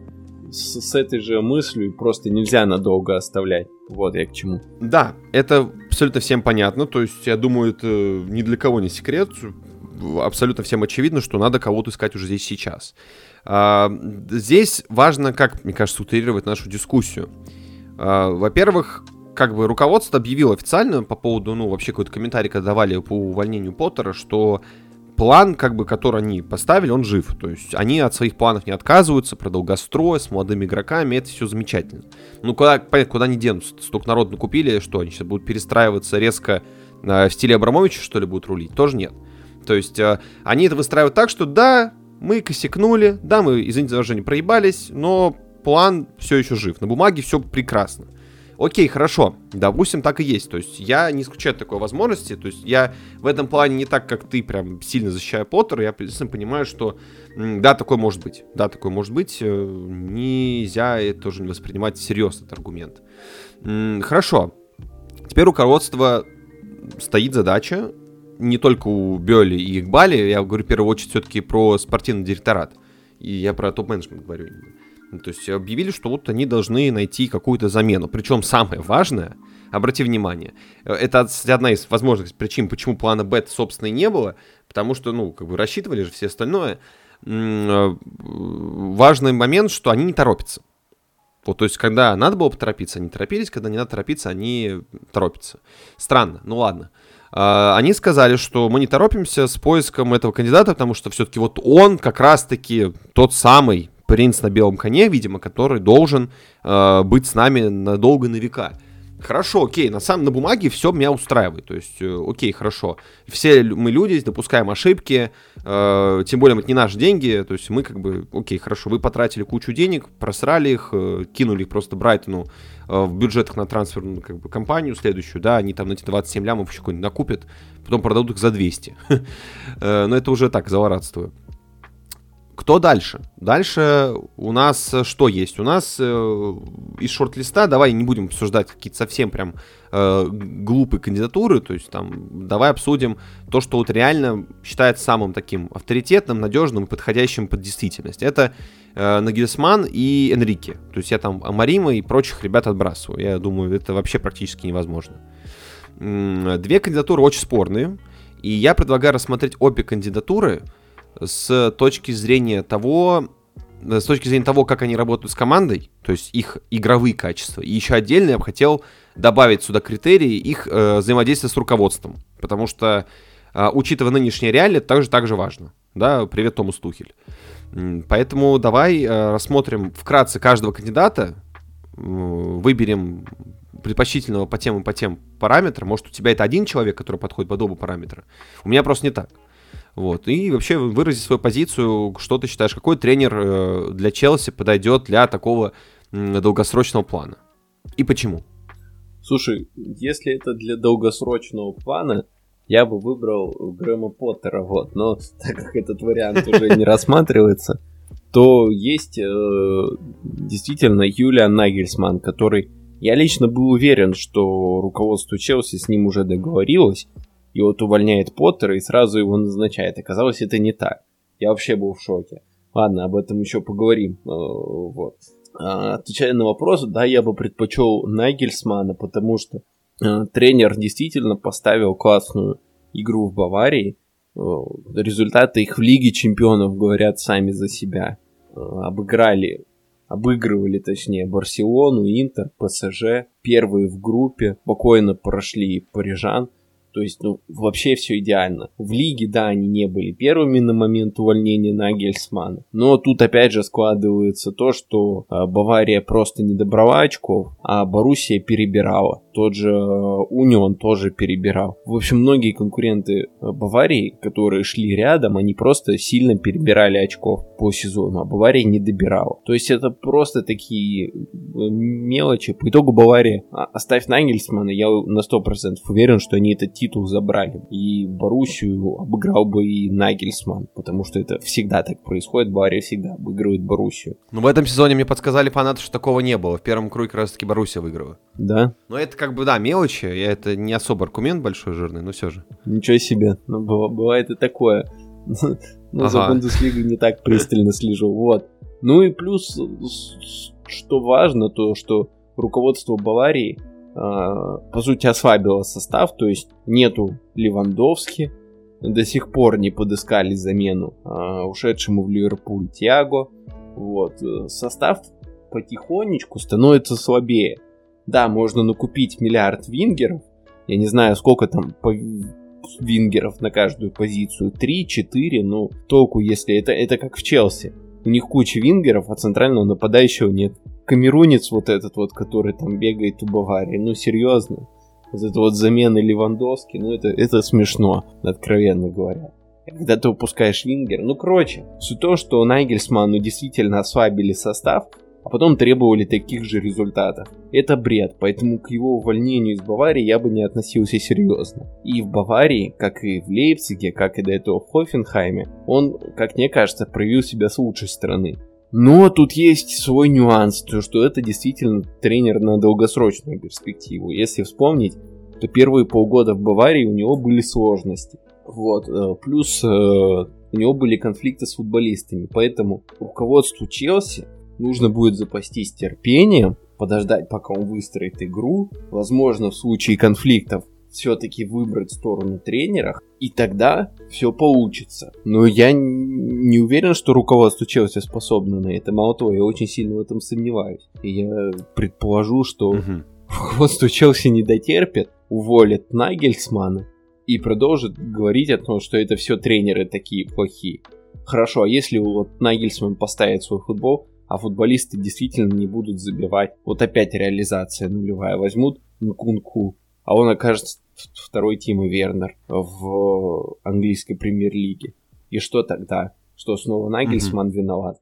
с, с этой же мыслью просто нельзя надолго оставлять. Вот я к чему. Да, это абсолютно всем понятно. То есть, я думаю, это ни для кого не секрет. Абсолютно всем очевидно, что надо кого-то искать уже здесь сейчас. А, здесь важно, как, мне кажется, утрировать нашу дискуссию. А, во-первых, как бы руководство объявило официально по поводу, ну, вообще какой-то комментарий, когда давали по увольнению Поттера, что план, как бы, который они поставили, он жив. То есть они от своих планов не отказываются, про долгострой, с молодыми игроками, это все замечательно. Ну, куда, понятно, куда они денутся? Столько народу накупили, что они сейчас будут перестраиваться резко э, в стиле Абрамовича, что ли, будут рулить? Тоже нет. То есть э, они это выстраивают так, что да, мы косякнули, да, мы, извините за выражение, проебались, но план все еще жив. На бумаге все прекрасно. Окей, хорошо, допустим, так и есть. То есть я не исключаю такой возможности. То есть я в этом плане не так, как ты, прям сильно защищаю Поттера. Я, естественно, понимаю, что да, такое может быть. Да, такое может быть. Э, нельзя это тоже не воспринимать всерьез, этот аргумент. Хорошо. Теперь у руководства стоит задача не только у Бёли и Игбали, я говорю в первую очередь все-таки про спортивный директорат. И я про топ-менеджмент говорю именно. То есть объявили, что вот они должны найти какую-то замену. Причем самое важное, обрати внимание, э, это одна из возможных причин, почему плана Б, собственно, и не было, потому что, ну, как бы рассчитывали же все остальное. Э, важный момент, что они не торопятся. Вот, то есть, когда надо было поторопиться, они торопились, когда не надо торопиться, они торопятся. Странно, ну ладно. А, они сказали, что мы не торопимся с поиском этого кандидата, потому что все-таки вот он как раз-таки тот самый принц на белом коне, видимо, который должен э, быть с нами надолго на века. Хорошо, окей, на самом на бумаге все меня устраивает. То есть, э, окей, хорошо. Все мы люди, допускаем ошибки, э, тем более это не наши деньги. То есть мы как бы, окей, хорошо, вы потратили кучу денег, просрали их, э, кинули их просто Брайтону э, в бюджетах на трансферную как бы, компанию следующую, да, они там на эти 27 лямов еще какой-нибудь накупят, потом продадут их за 200. [laughs] Э, но это уже так, злорадствую. Кто дальше? Дальше у нас э, что есть? У нас э, из шорт-листа, давай не будем обсуждать какие-то совсем прям э, глупые кандидатуры, то есть там давай обсудим то, что вот реально считается самым таким авторитетным, надежным подходящим под действительность. Это э, Нагельсман и Энрике. То есть я там Амарима и прочих ребят отбрасываю. Я думаю, это вообще практически невозможно. Две кандидатуры очень спорные, и я предлагаю рассмотреть обе кандидатуры – с точки зрения того, с точки зрения того, как они работают с командой, то есть их игровые качества. И еще отдельно я бы хотел добавить сюда критерии их э, взаимодействия с руководством, потому что, э, учитывая нынешние реалии, это также, также важно. Да, привет, Томас Тухель. Поэтому давай э, рассмотрим вкратце каждого кандидата, выберем предпочтительного по тем и по тем параметрам. Может, у тебя это один человек, который подходит под оба параметра. У меня просто не так. Вот. И вообще выразить свою позицию, что ты считаешь, какой тренер э, для Челси подойдет для такого долгосрочного плана. И почему? Слушай, если это для долгосрочного плана, я бы выбрал Грэма Поттера, вот, но [laughs] так как этот вариант уже не рассматривается, то есть э, действительно Юлиан Нагельсман, который я лично был уверен, что руководство Челси с ним уже договорилось, и вот увольняет Поттера и сразу его назначает. Оказалось, это не так. Я вообще был в шоке. Ладно, об этом еще поговорим. Э, вот. А, отвечая на вопрос, да, я бы предпочел Нагельсмана, потому что э, тренер действительно поставил классную игру в Баварии. Э, результаты их в Лиге Чемпионов говорят сами за себя. Обыграли обыгрывали, точнее, Барселону, Интер, ПСЖ, первые в группе, спокойно прошли парижан. То есть, ну, вообще все идеально. В лиге, да, они не были первыми на момент увольнения Нагельсмана. Но тут опять же складывается то, что э, Бавария просто не добрала очков, а Боруссия перебирала. Тот же э, Унион тоже перебирал. В общем, многие конкуренты э, Баварии, которые шли рядом, они просто сильно перебирали очков по сезону, а Бавария не добирала. То есть это просто такие мелочи. По итогу Бавария, а, оставь Нагельсмана, я на 100% уверен, что они этот титул забрали. И Боруссию обыграл бы и Нагельсман, потому что это всегда так происходит. Бавария всегда обыгрывает Боруссию. Ну, в этом сезоне мне подсказали фанаты, что такого не было. В первом круге как раз таки Боруссия выиграла. Да? Но это как бы, да, мелочи. Я Это не особо аргумент большой, жирный, но все же. Ничего себе. Ну, бывает и такое. [laughs] Но за Бундеслигу не так пристально слежу. Вот. Ну и плюс, что важно, то, что руководство Баварии а, по сути, ослабила состав, то есть нету Левандовски, до сих пор не подыскали замену а, ушедшему в Ливерпуль Тиаго. Вот. Э, состав потихонечку становится слабее. Да, можно накупить миллиард вингеров. Я не знаю, сколько там по вингеров на каждую позицию. 3-4, ну, толку, если это, это как в Челси. У них куча вингеров, а центрального нападающего нет камерунец вот этот вот, который там бегает у Баварии, ну серьезно. Вот это вот замена Левандовски, ну это, это смешно, откровенно говоря. Когда ты упускаешь Вингер, ну короче, суть в том, что Найгельсману действительно ослабили состав, а потом требовали таких же результатов. Это бред, поэтому к его увольнению из Баварии я бы не относился серьезно. И в Баварии, как и в Лейпциге, как и до этого в Хофенхайме, он, как мне кажется, проявил себя с лучшей стороны. Но тут есть свой нюанс, то что это действительно тренер на долгосрочную перспективу. Если вспомнить, то первые полгода в Баварии у него были сложности. Вот, э, плюс э, у него были конфликты с футболистами, поэтому руководству Челси нужно будет запастись терпением, подождать, пока он выстроит игру, возможно, в случае конфликтов все-таки выбрать сторону тренера, и тогда все получится. Но я не уверен, что руководство Челси способно на это. Мало того, я очень сильно в этом сомневаюсь. И я предположу, что угу. руководство Челси не дотерпит, уволит Нагельсмана и продолжит говорить о том, что это все тренеры такие плохие. Хорошо, а если вот Нагельсман поставит свой футбол, а футболисты действительно не будут забивать, вот опять реализация нулевая, возьмут Нкунку, а он окажется второй Тима Вернер в английской премьер-лиге. И что тогда? Что снова Нагельсман mm-hmm. виноват?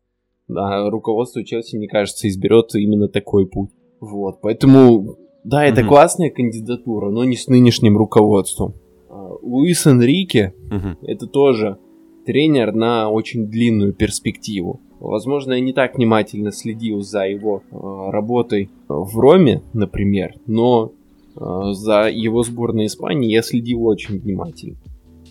А руководство Челси, мне кажется, изберет именно такой путь. Вот, поэтому, да, это mm-hmm. классная кандидатура, но не с нынешним руководством. А, Луис Энрике mm-hmm. это тоже тренер на очень длинную перспективу. Возможно, я не так внимательно следил за его э, работой в Роме, например, но Э, за его сборной Испании я следил очень внимательно.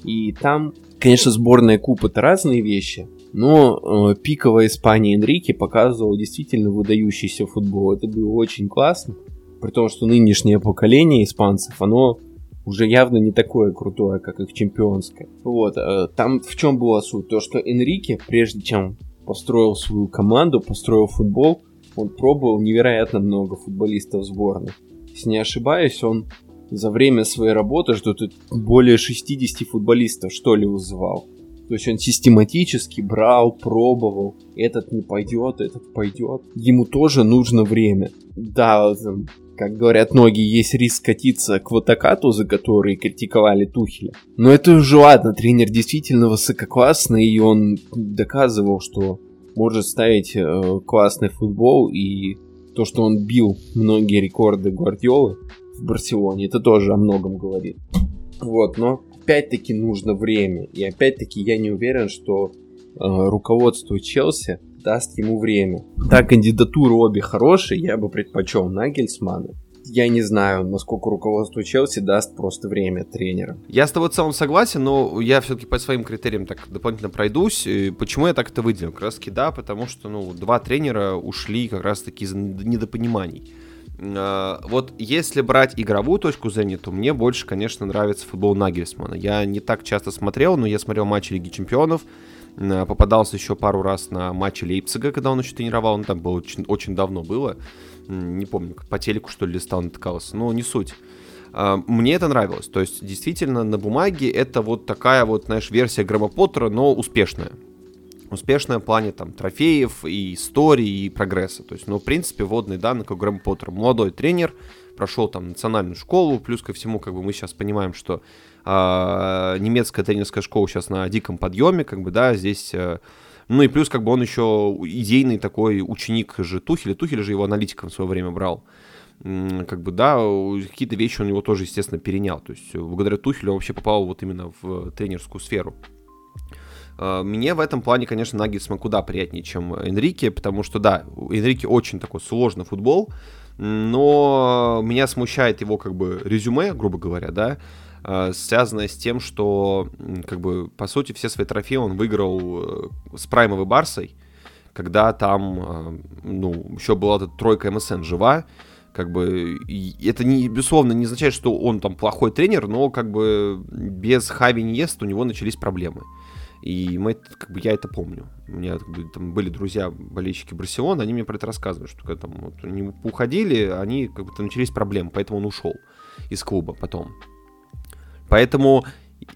И там, конечно, сборная Куб это разные вещи, но э, пиковая Испания Энрике показывала действительно выдающийся футбол. Это было очень классно. При том, что нынешнее поколение испанцев, оно уже явно не такое крутое, как их чемпионское. Вот, э, там в чем была суть? То, что Энрике, прежде чем построил свою команду, построил футбол, он пробовал невероятно много футболистов сборной. Если не ошибаюсь, он за время своей работы что-то более 60 футболистов, что ли, вызывал. То есть он систематически брал, пробовал. Этот не пойдет, этот пойдет. Ему тоже нужно время. Да, как говорят многие, есть риск катиться к Ватакату, за который критиковали Тухеля. Но это уже ладно, тренер действительно высококлассный, и он доказывал, что может ставить э, классный футбол, и то, что он бил многие рекорды Гвардиолы в Барселоне, это тоже о многом говорит. Вот, но опять-таки нужно время, и опять-таки я не уверен, что э, руководство Челси даст ему время. Да, кандидатуры обе хорошие, я бы предпочел Нагельсмана. Я не знаю, насколько руководство Челси даст просто время тренера. Я с тобой в целом согласен, но я все-таки по своим критериям так дополнительно пройдусь. Почему я так это выделил? Как раз таки да, потому что ну, два тренера ушли как раз таки из недопониманий. А, вот если брать игровую точку зрения, то мне больше, конечно, нравится футбол Нагельсмана. Я не так часто смотрел, но я смотрел матчи Лиги Чемпионов, попадался еще пару раз на матче Лейпцига, когда он еще тренировал, ну там было очень, очень давно было, не помню, по телеку что ли листал, натыкался, но не суть. А, мне это нравилось, то есть действительно на бумаге это вот такая вот, знаешь, версия Грэма Поттера, но успешная. Успешная в плане там трофеев и истории и прогресса. То есть, ну, в принципе, водные данные, как Грэм Поттер. Молодой тренер, прошел там национальную школу, плюс ко всему, как бы мы сейчас понимаем, что э, немецкая тренерская школа сейчас на диком подъеме, как бы, да, здесь... Э, ну и плюс, как бы он еще идейный такой ученик же Тухеля. Тухель же его аналитиком в свое время брал. Как бы, да, какие-то вещи он его тоже, естественно, перенял. То есть благодаря Тухелю он вообще попал вот именно в тренерскую сферу. А, мне в этом плане, конечно, Наггетсман куда приятнее, чем Энрике, потому что, да, Энрике очень такой сложный футбол, но меня смущает его, как бы, резюме, грубо говоря, да, а, связанное с тем, что, как бы, по сути, все свои трофеи он выиграл э, с праймовой Барсой, когда там, а, ну, еще была эта тройка МСН жива, как бы, это, не, безусловно, не означает, что он там плохой тренер, но, как бы, без Хави Ниест у него начались проблемы. И мы, как бы, я это помню. У меня как бы, там были друзья, болельщики Барселоны, они мне про это рассказывали, что когда там вот, они уходили, они как бы начались проблемы, поэтому он ушел из клуба потом. Поэтому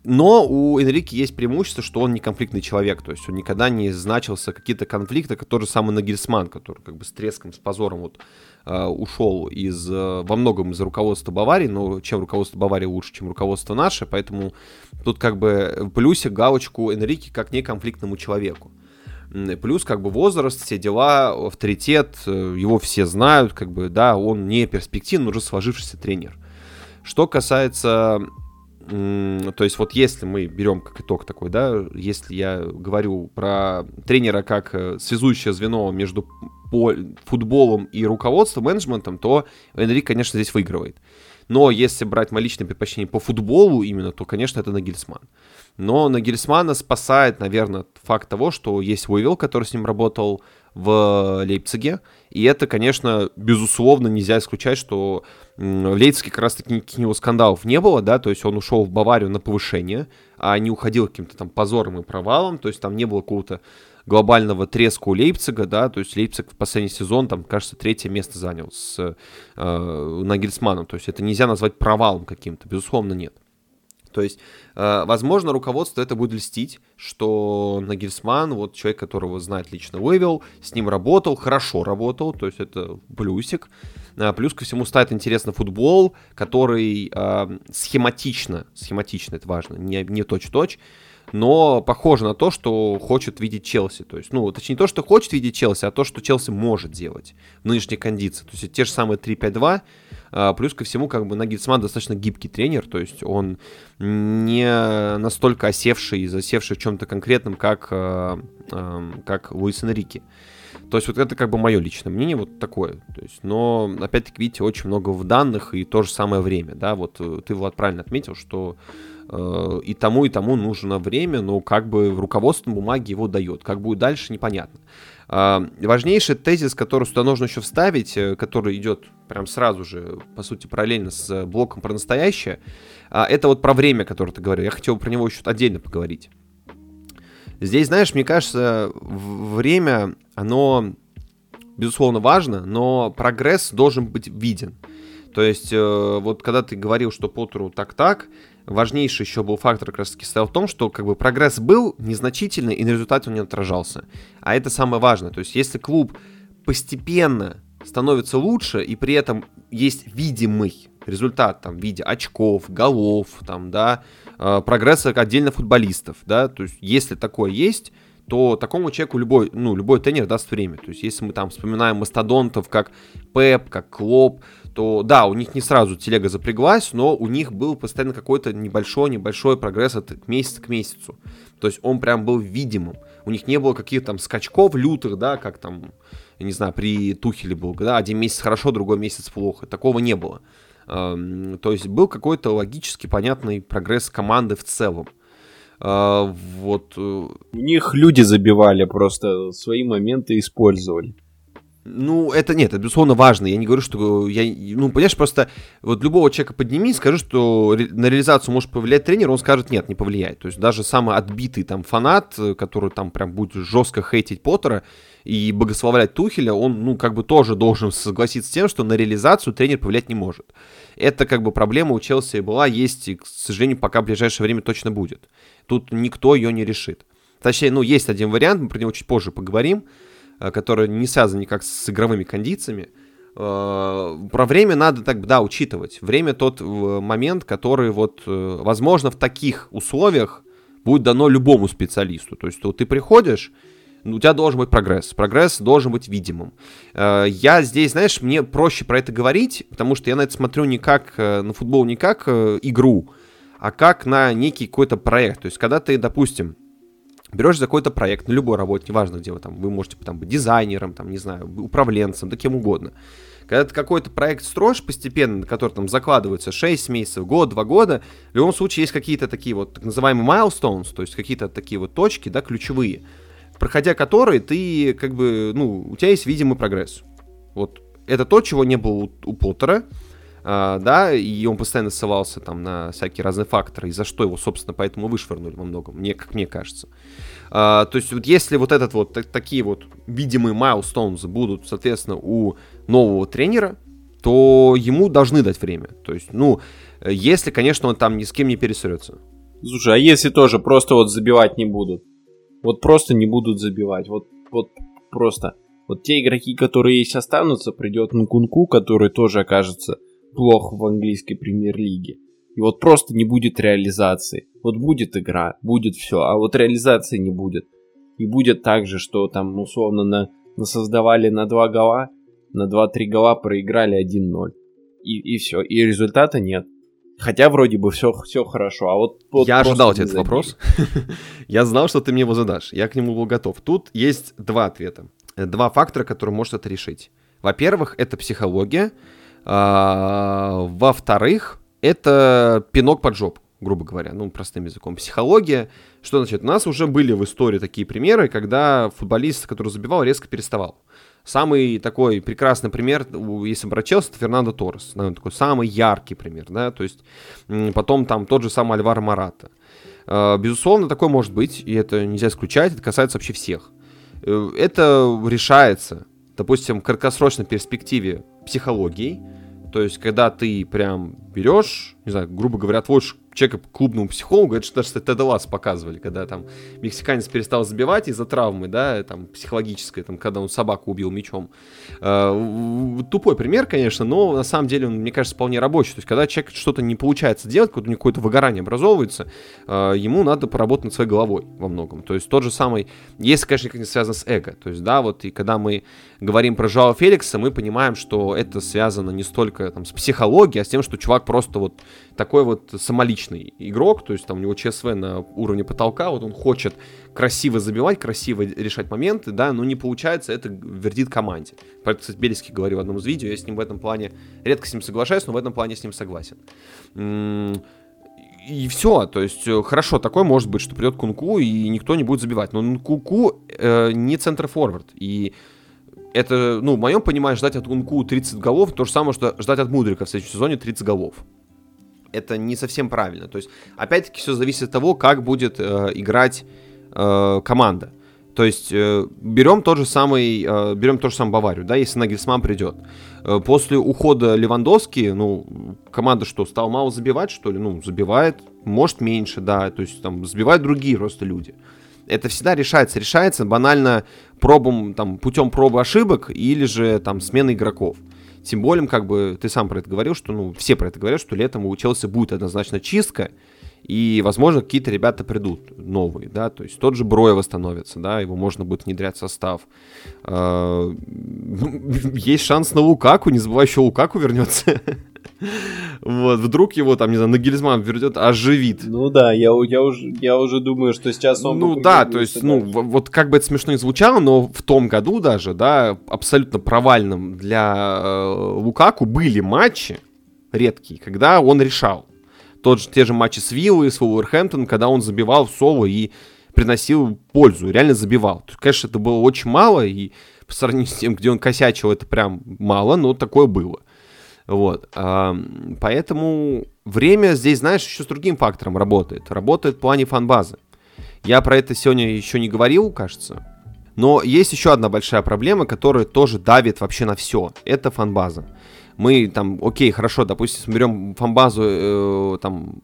но у Энрике есть преимущество, что он не конфликтный человек, то есть он никогда не значился какие-то конфликты, который самый Нагельсман, который как бы с треском, с позором вот э, ушел из, э, во многом из руководства Баварии, но чем руководство Баварии лучше, чем руководство наше, поэтому тут как бы в плюсе галочку Энрике как неконфликтному человеку. Плюс как бы возраст, все дела, авторитет, э, его все знают, как бы, да, он не перспективный, уже сложившийся тренер. Что касается то есть вот если мы берем как итог такой, да, если я говорю про тренера как э, связующее звено между футболом и руководством, менеджментом, то Энрик, конечно, здесь выигрывает. Но если брать мои личные предпочтения по футболу именно, то, конечно, это Нагельсман. Но Нагельсмана спасает, наверное, факт того, что есть Уивил, который с ним работал в Лейпциге. И это, конечно, безусловно, нельзя исключать, что в Лейпциге как раз-таки никаких него скандалов не было, да, то есть он ушел в Баварию на повышение, а не уходил каким-то там позором и провалом, то есть там не было какого-то глобального треска у Лейпцига, да, то есть Лейпциг в последний сезон, там, кажется, третье место занял с э, Нагельсманом, то есть это нельзя назвать провалом каким-то, безусловно, нет. То есть, э, возможно, руководство это будет льстить, что Нагельсман, вот человек, которого знает лично Уэвилл, с ним работал, хорошо работал, то есть это плюсик. А, плюс ко всему ставит интересно футбол, который э, схематично, схематично, это важно, не, не точь-точь, но похоже на то, что хочет видеть Челси. То есть, ну, точнее, не то, что хочет видеть Челси, а то, что Челси может делать в нынешней кондиции. То есть, те же самые 3-5-2, а, плюс ко всему, как бы, Нагельсман достаточно гибкий тренер, то есть, он не настолько осевший и засевший в чем-то конкретном, как, а, как Луис Энрике. То есть вот это как бы мое личное мнение, вот такое. То есть, но, опять-таки, видите, очень много в данных и то же самое время, да, вот э, ты, Влад, правильно отметил, что Э, и тому, и тому нужно время, но как бы руководство бумаги его дает. Как будет дальше, непонятно. Важнейший тезис, который сюда нужно еще вставить, э, который идет прям сразу же, по сути, параллельно с блоком про настоящее, а, это вот про время, которое ты говорил. Я хотел про него еще отдельно поговорить. Здесь, знаешь, мне кажется, время, оно, безусловно, важно, но прогресс должен быть виден. То есть, э, вот когда ты говорил, что Поттеру так-так, важнейший еще был фактор как раз таки стоял в том, что как бы прогресс был незначительный, и на результате он не отражался. А это самое важное. То есть, если клуб постепенно становится лучше, и при этом есть видимый результат там, в виде очков, голов, там, да, э, прогресса отдельно футболистов, да, то есть если такое есть, то такому человеку любой, ну, любой тренер даст время. То есть, если мы там вспоминаем мастодонтов, как Пеп, как Клоп, то да, у них не сразу телега запряглась, но у них был постоянно какой-то небольшой-небольшой прогресс от месяца к месяцу. То есть он прям был видимым. У них не было каких-то там скачков лютых, да, как там, я не знаю, при Тухеле был, да, один месяц хорошо, другой месяц плохо. Такого не было. Эм, то есть был какой-то логически понятный прогресс команды в целом. Э, вот. Э, у них люди забивали, просто свои моменты использовали. Ну, это нет, это безусловно важно. Я не говорю, что я, ну, понимаешь, просто вот любого человека подними, скажи, что на реализацию может повлиять тренер, он скажет, нет, не повлияет. То есть даже самый отбитый там фанат, который там прям будет жестко хейтить Поттера и богословлять Тухеля, он, ну, как бы тоже должен [laughs] согласиться с тем, что на реализацию тренер повлиять не может. Это как бы проблема у Челси была, есть и, к сожалению, пока в ближайшее время точно будет. Тут никто ее не решит. Точнее, ну, есть один вариант, мы про него чуть позже поговорим, Э, который не связан никак с игровыми кондициями, э, про время надо так, да, учитывать. Время тот момент, который вот, э, возможно, в таких условиях будет дано любому специалисту. То есть вот ты приходишь, у тебя должен быть прогресс. Прогресс должен быть видимым. Я здесь, знаешь, мне проще про это говорить, потому что я на это смотрю не как на футбол, не как игру, а как на некий какой-то проект. То есть, когда ты, допустим, берешь за какой-то проект, на любой работе, неважно где вы там, вы можете там быть дизайнером, там, не знаю, управленцем, да кем угодно. Когда ты какой-то проект строишь постепенно, на который там закладывается 6 месяцев, год, 2 года, в любом случае есть какие-то такие вот так называемые milestones, то есть какие-то такие вот точки, да, ключевые, проходя которые ты как бы, ну, у тебя есть видимый прогресс. Вот это то, чего не было у, у Поттера, Uh, да, и он постоянно ссылался там на всякие разные факторы, и за что его, собственно, поэтому вышвырнули во многом, мне, как мне кажется. Uh, то есть вот если вот этот вот, так, такие вот видимые milestones будут, соответственно, у нового тренера, то ему должны дать время. То есть, ну, если, конечно, он там ни с кем не пересрется. Слушай, а если тоже просто вот забивать не будут? Вот просто не будут забивать. Вот, вот просто. Вот те игроки, которые есть останутся, придет Нкунку, который тоже окажется плохо в английской премьер-лиге. И вот просто не будет реализации. Вот будет игра, будет все, а вот реализации не будет. И будет так же, что там условно на, на создавали на 2 гола, на 2-3 гола проиграли 1-0. И, и все, и результата нет. Хотя вроде бы все, все хорошо, а вот... вот Я ожидал тебя этот вопрос. [laughs] Я знал, что ты мне его задашь. Я к нему был готов. Тут есть два ответа. Два фактора, которые может это решить. Во-первых, это психология. А, во-вторых, это пинок под жопу, грубо говоря, ну, простым языком. Психология. Что значит? У нас уже были в истории такие примеры, когда футболист, который забивал, резко переставал. Самый такой прекрасный пример, если обращался, это Фернандо Торрес. Наверное, такой самый яркий пример, да, то есть потом там тот же самый Альвар Марата. А, безусловно, такое может быть, и это нельзя исключать, это касается вообще всех. Э, это решается, допустим, краткосрочной перспективе психологией, то есть, когда ты прям берешь, не знаю, грубо говоря, отводишь человека к клубному психологу, это что даже Теда Лас показывали, когда там мексиканец перестал забивать из-за травмы, да, там, психологической, там, когда он собаку убил мечом. Э, тупой пример, конечно, но на самом деле он, мне кажется, вполне рабочий. То есть, когда человек что-то не получается делать, какое-то у него какое-то выгорание образовывается, э, ему надо поработать над своей головой во многом. То есть, тот же самый, если, конечно, никак не связано с эго. То есть, да, вот, и когда мы говорим про Жао Феликса, мы понимаем, что это связано не столько там с психологией, а с тем, что чувак просто вот такой вот самоличный игрок, то есть там у него ЧСВ на уровне потолка, вот он хочет красиво забивать, красиво решать моменты, да, но не получается, это вердит команде. Про это, кстати, Бельский говорил в одном из видео, я с ним в этом плане, редко с ним соглашаюсь, но в этом плане с ним согласен. И все, то есть э, хорошо, такое может быть, что придет Кунку и никто не будет забивать, но Кунку э, не центр-форвард, и это, ну, в моем понимании, ждать от Кунку 30 голов, то же самое, что ждать от Мудрика в следующем сезоне 30 голов это не совсем правильно. То есть, опять-таки, все зависит от того, как будет э, играть э, команда. То есть э, берем тот же самый, э, берем тот же самый Баварию, да, если Нагельсман придет. Э, после ухода Левандовски, ну, команда что, стала мало забивать, что ли? Ну, забивает, может меньше, да, то есть там забивают другие просто люди. Это всегда решается, решается банально пробом, там, путем пробы ошибок или же там смены игроков. Тем более, как бы, ты сам про это говорил, что, ну, все про это говорят, что летом у Челси будет однозначно чистка, и, возможно, какие-то ребята придут новые, да, то есть тот же Броя восстановится, да, его можно будет внедрять в состав. А, [laughs] [laughs] есть шанс на Лукаку, не забывай, еще Лукаку вернется. [laughs] Вот, вдруг его там, не знаю, Нагельзман вернет, оживит. Ну да, я, я, уже, я уже думаю, что сейчас он... Ну да, то есть, ну, вот как бы это смешно не звучало, но в том году даже, да, абсолютно провальным для э, Лукаку были матчи редкие, когда он решал тот же, те же матчи с Виллой, с Вулверхэмптон, когда он забивал в соло и приносил пользу, реально забивал. То конечно, это было очень мало, и по сравнению с тем, где он косячил, это прям мало, но такое было. Вот. Поэтому время здесь, знаешь, еще с другим фактором работает. Работает в плане фан-базы. Я про это сегодня еще не говорил, кажется. Но есть еще одна большая проблема, которая тоже давит вообще на все. Это фан-база мы там, окей, хорошо, допустим, берем фанбазу э, там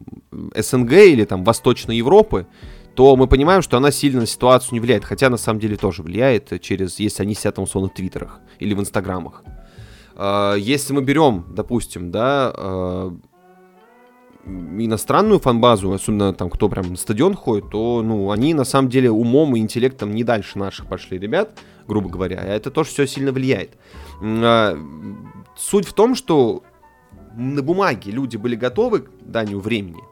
СНГ или там Восточной Европы, то мы понимаем, что она сильно на ситуацию не влияет, хотя на самом деле тоже влияет через, если они сидят там условно в твиттерах или в инстаграмах. Э, если мы берем, допустим, да, э, иностранную фанбазу, особенно там, кто прям на стадион ходит, то, ну, они на самом деле умом и интеллектом не дальше наших пошли ребят, грубо говоря, а это тоже все сильно влияет. А, суть в том, что на бумаге люди были готовы к данию времени,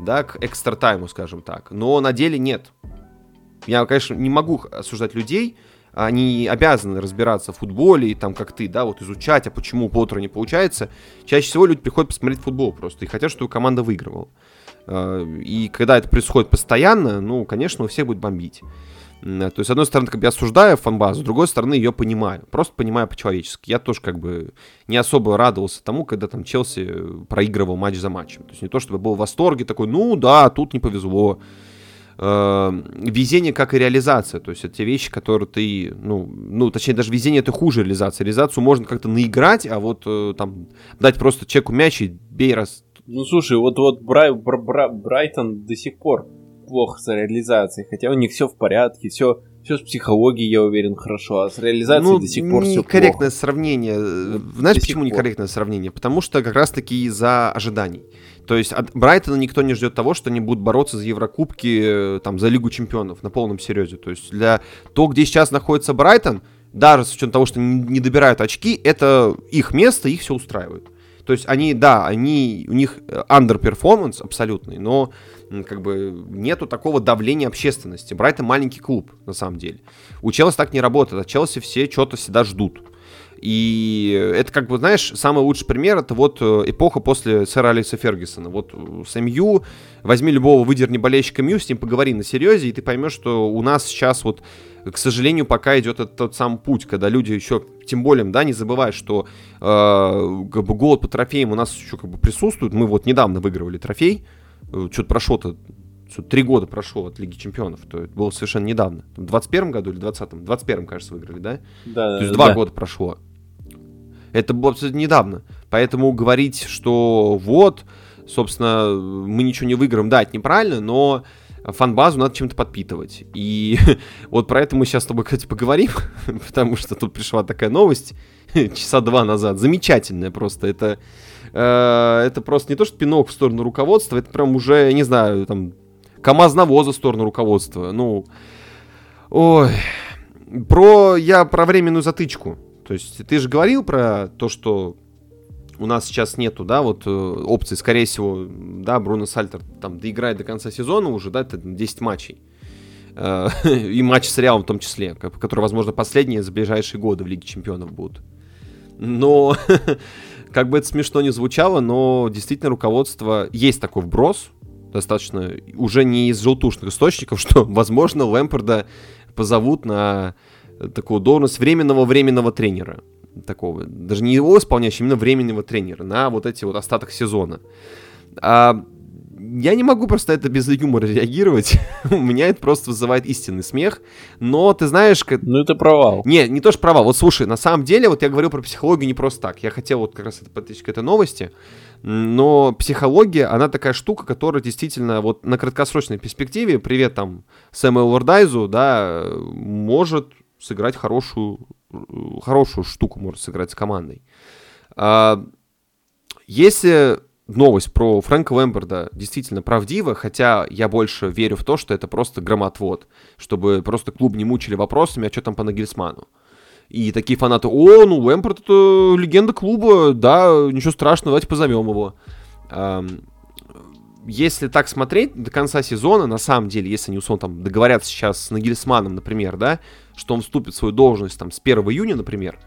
да, к экстра тайму, скажем так, но на деле нет. Я, конечно, не могу осуждать людей, они обязаны разбираться в футболе и там как ты, да, вот изучать, а почему Поттеру не получается. Чаще всего люди приходят посмотреть футбол просто и хотят, чтобы команда выигрывала. А, и когда это происходит постоянно, ну, конечно, у всех будет бомбить. То есть, с одной стороны, как бы я осуждаю фанбазу, с другой стороны, ее понимаю. Просто понимаю по-человечески. Я тоже как бы не особо радовался тому, когда там Челси проигрывал матч за матчем. То есть не то, чтобы был в восторге, такой, ну да, тут не повезло. Э, везение как и реализация. То есть это те вещи, которые ты, ну, ну, точнее, даже везение это хуже реализации. Реализацию можно как-то наиграть, а вот э, там дать просто чеку мяч и бей раз. Ну слушай, вот вот Брай, Бра, Бра, Брайтон до сих пор плохо с реализацией, хотя у них все в порядке, все, все с психологией, я уверен, хорошо, а с реализацией ну, до сих пор все корректное плохо. сравнение. Знаешь, до почему некорректное сравнение? Потому что как раз-таки из-за ожиданий. То есть от Брайтона никто не ждет того, что они будут бороться за Еврокубки, там, за Лигу Чемпионов на полном серьезе. То есть для того, где сейчас находится Брайтон, даже с учетом того, что не добирают очки, это их место, их все устраивает. То есть они, да, они, у них э, underperformance абсолютный, но как бы нету такого давления общественности. Брайтон маленький клуб, на самом деле. У Челси так не работает, а Челси все что-то всегда ждут. И это, как бы, знаешь, самый лучший пример это вот э, эпоха после сэра Алиса Фергюсона. Вот с МЮ, возьми любого выдерни болельщика МЮ, с ним поговори на серьезе, и ты поймешь, что у нас сейчас вот к сожалению, пока идет этот тот сам путь, когда люди еще, тем более, да, не забывай, что э, как бы голод по трофеям у нас еще как бы присутствует. Мы вот недавно выигрывали трофей, э, что-то прошло-то три года прошло от Лиги Чемпионов, то это было совершенно недавно. В 21 году или 20-м? В 21 кажется, выиграли, да? Да, То есть да, два да. года прошло. Это было абсолютно недавно. Поэтому говорить, что вот, собственно, мы ничего не выиграем, да, это неправильно, но фан-базу надо чем-то подпитывать. И [laughs] вот про это мы сейчас с тобой, кстати, поговорим, [laughs] потому что тут пришла такая новость [laughs] часа два назад. Замечательная просто. Это, э, это просто не то, что пинок в сторону руководства, это прям уже, не знаю, там, КАМАЗ-навоза в сторону руководства. Ну, ой. Про, я про временную затычку. То есть ты же говорил про то, что у нас сейчас нету, да, вот э, опции, скорее всего, да, Бруно Сальтер там доиграет до конца сезона уже, да, это 10 матчей. Э, [laughs] и матч с Реалом в том числе, которые, возможно, последние за ближайшие годы в Лиге Чемпионов будут. Но, [laughs] как бы это смешно не звучало, но действительно руководство, есть такой вброс, достаточно, уже не из желтушных источников, [laughs] что, возможно, Лэмпорда позовут на такую должность временного-временного тренера такого, даже не его исполняющего, именно временного тренера на вот эти вот остаток сезона. А, я не могу просто это без юмора реагировать. [laughs] У меня это просто вызывает истинный смех. Но ты знаешь, как... Ну это провал. Не, не то что провал. Вот слушай, на самом деле, вот я говорил про психологию не просто так. Я хотел вот как раз это подтечь к этой новости. Но психология, она такая штука, которая действительно вот на краткосрочной перспективе, привет там Сэму Уордайзу, да, может сыграть хорошую, хорошую штуку, может сыграть с командой. А, если новость про Фрэнка Лэмберда действительно правдива, хотя я больше верю в то, что это просто громотвод, чтобы просто клуб не мучили вопросами, а что там по Нагельсману. И такие фанаты, о, ну Лэмпорт это легенда клуба, да, ничего страшного, давайте позовем его. Если так смотреть до конца сезона, на самом деле, если они условно там договорятся сейчас с Нагельсманом, например, да, что он вступит в свою должность там с 1 июня, например,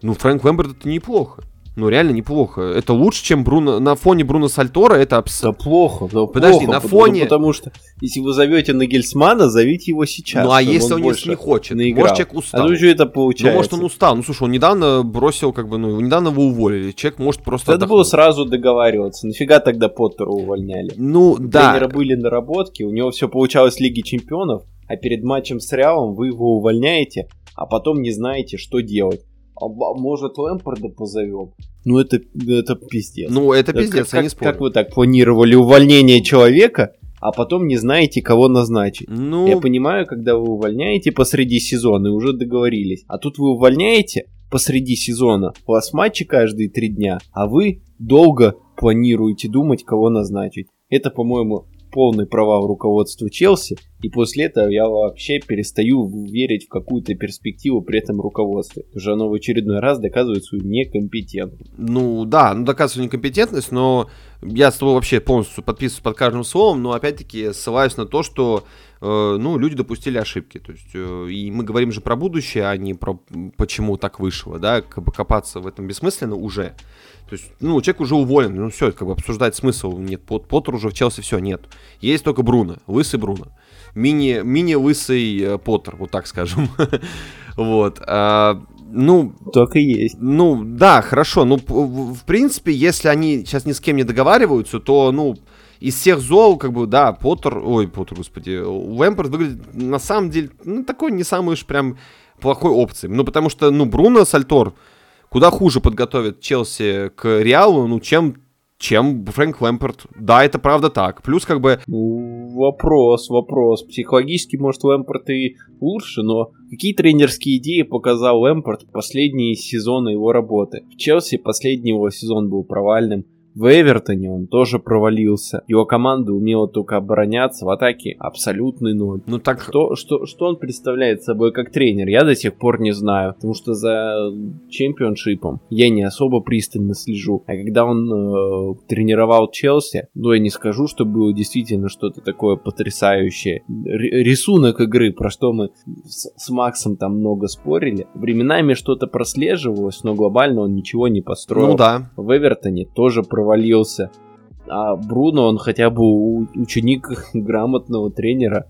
ну, Фрэнк Лэмберт это неплохо ну реально неплохо. Это лучше, чем Бруно на фоне Бруно Сальтора. Это абс... Да плохо, да Подожди, плохо, на фоне. Потому, потому что если вы зовете на Гельсмана, зовите его сейчас. Ну а если он, он не хочет, наиграл. может человек устал. А ну что это получается? Ну может он устал. Ну слушай, он недавно бросил, как бы, ну недавно его уволили. Человек может просто. Надо было сразу договариваться. Нафига тогда Поттера увольняли? Ну у да. Тренера были наработки, у него все получалось в Лиге Чемпионов, а перед матчем с Реалом вы его увольняете, а потом не знаете, что делать. А, может Лэмпорда позовем? Ну это, это пиздец. Ну это пиздец, как, я не спорю. Как вы так планировали увольнение человека, а потом не знаете, кого назначить? Ну... Я понимаю, когда вы увольняете посреди сезона и уже договорились. А тут вы увольняете посреди сезона. У вас матчи каждые три дня, а вы долго планируете думать, кого назначить. Это, по-моему, полный провал руководства Челси, и после этого я вообще перестаю верить в какую-то перспективу при этом руководстве. Что оно в очередной раз доказывает свою некомпетентность. Ну да, ну доказывает некомпетентность, но я с тобой вообще полностью подписываюсь под каждым словом, но опять-таки ссылаюсь на то, что э, ну, люди допустили ошибки. То есть, э, и мы говорим же про будущее, а не про почему так вышло, да, копаться в этом бессмысленно уже. То есть, ну, человек уже уволен, ну все, как бы обсуждать смысл нет. Пот, Поттер уже в Челси все, нет. Есть только Бруно, лысый Бруно. Мини, мини-лысый э, Поттер, вот так скажем. [laughs] вот. А, ну... И есть. Ну, да, хорошо. Ну, в принципе, если они сейчас ни с кем не договариваются, то, ну, из всех зол, как бы, да, Поттер, ой, Поттер, господи, Лэмпорт выглядит, на самом деле, ну, такой не самый уж прям плохой опцией. Ну, потому что, ну, Бруно Сальтор, куда хуже подготовит Челси к Реалу, ну, чем чем Фрэнк Лэмпорт. Да, это правда так. Плюс как бы... Ну, вопрос, вопрос. Психологически, может, Лэмпорт и лучше, но какие тренерские идеи показал Лэмпорт в последние сезоны его работы? В Челси последний его сезон был провальным. В Эвертоне он тоже провалился. Его команда умела только обороняться в атаке абсолютный ноль. Ну так... Что, что, что он представляет собой как тренер, я до сих пор не знаю. Потому что за чемпионшипом я не особо пристально слежу. А когда он э, тренировал Челси, ну я не скажу, что было действительно что-то такое потрясающее. Р- рисунок игры, про что мы с, с Максом там много спорили. Временами что-то прослеживалось, но глобально он ничего не построил. Ну да. В Эвертоне тоже провалился провалился. А Бруно, он хотя бы ученик [laughs] грамотного тренера,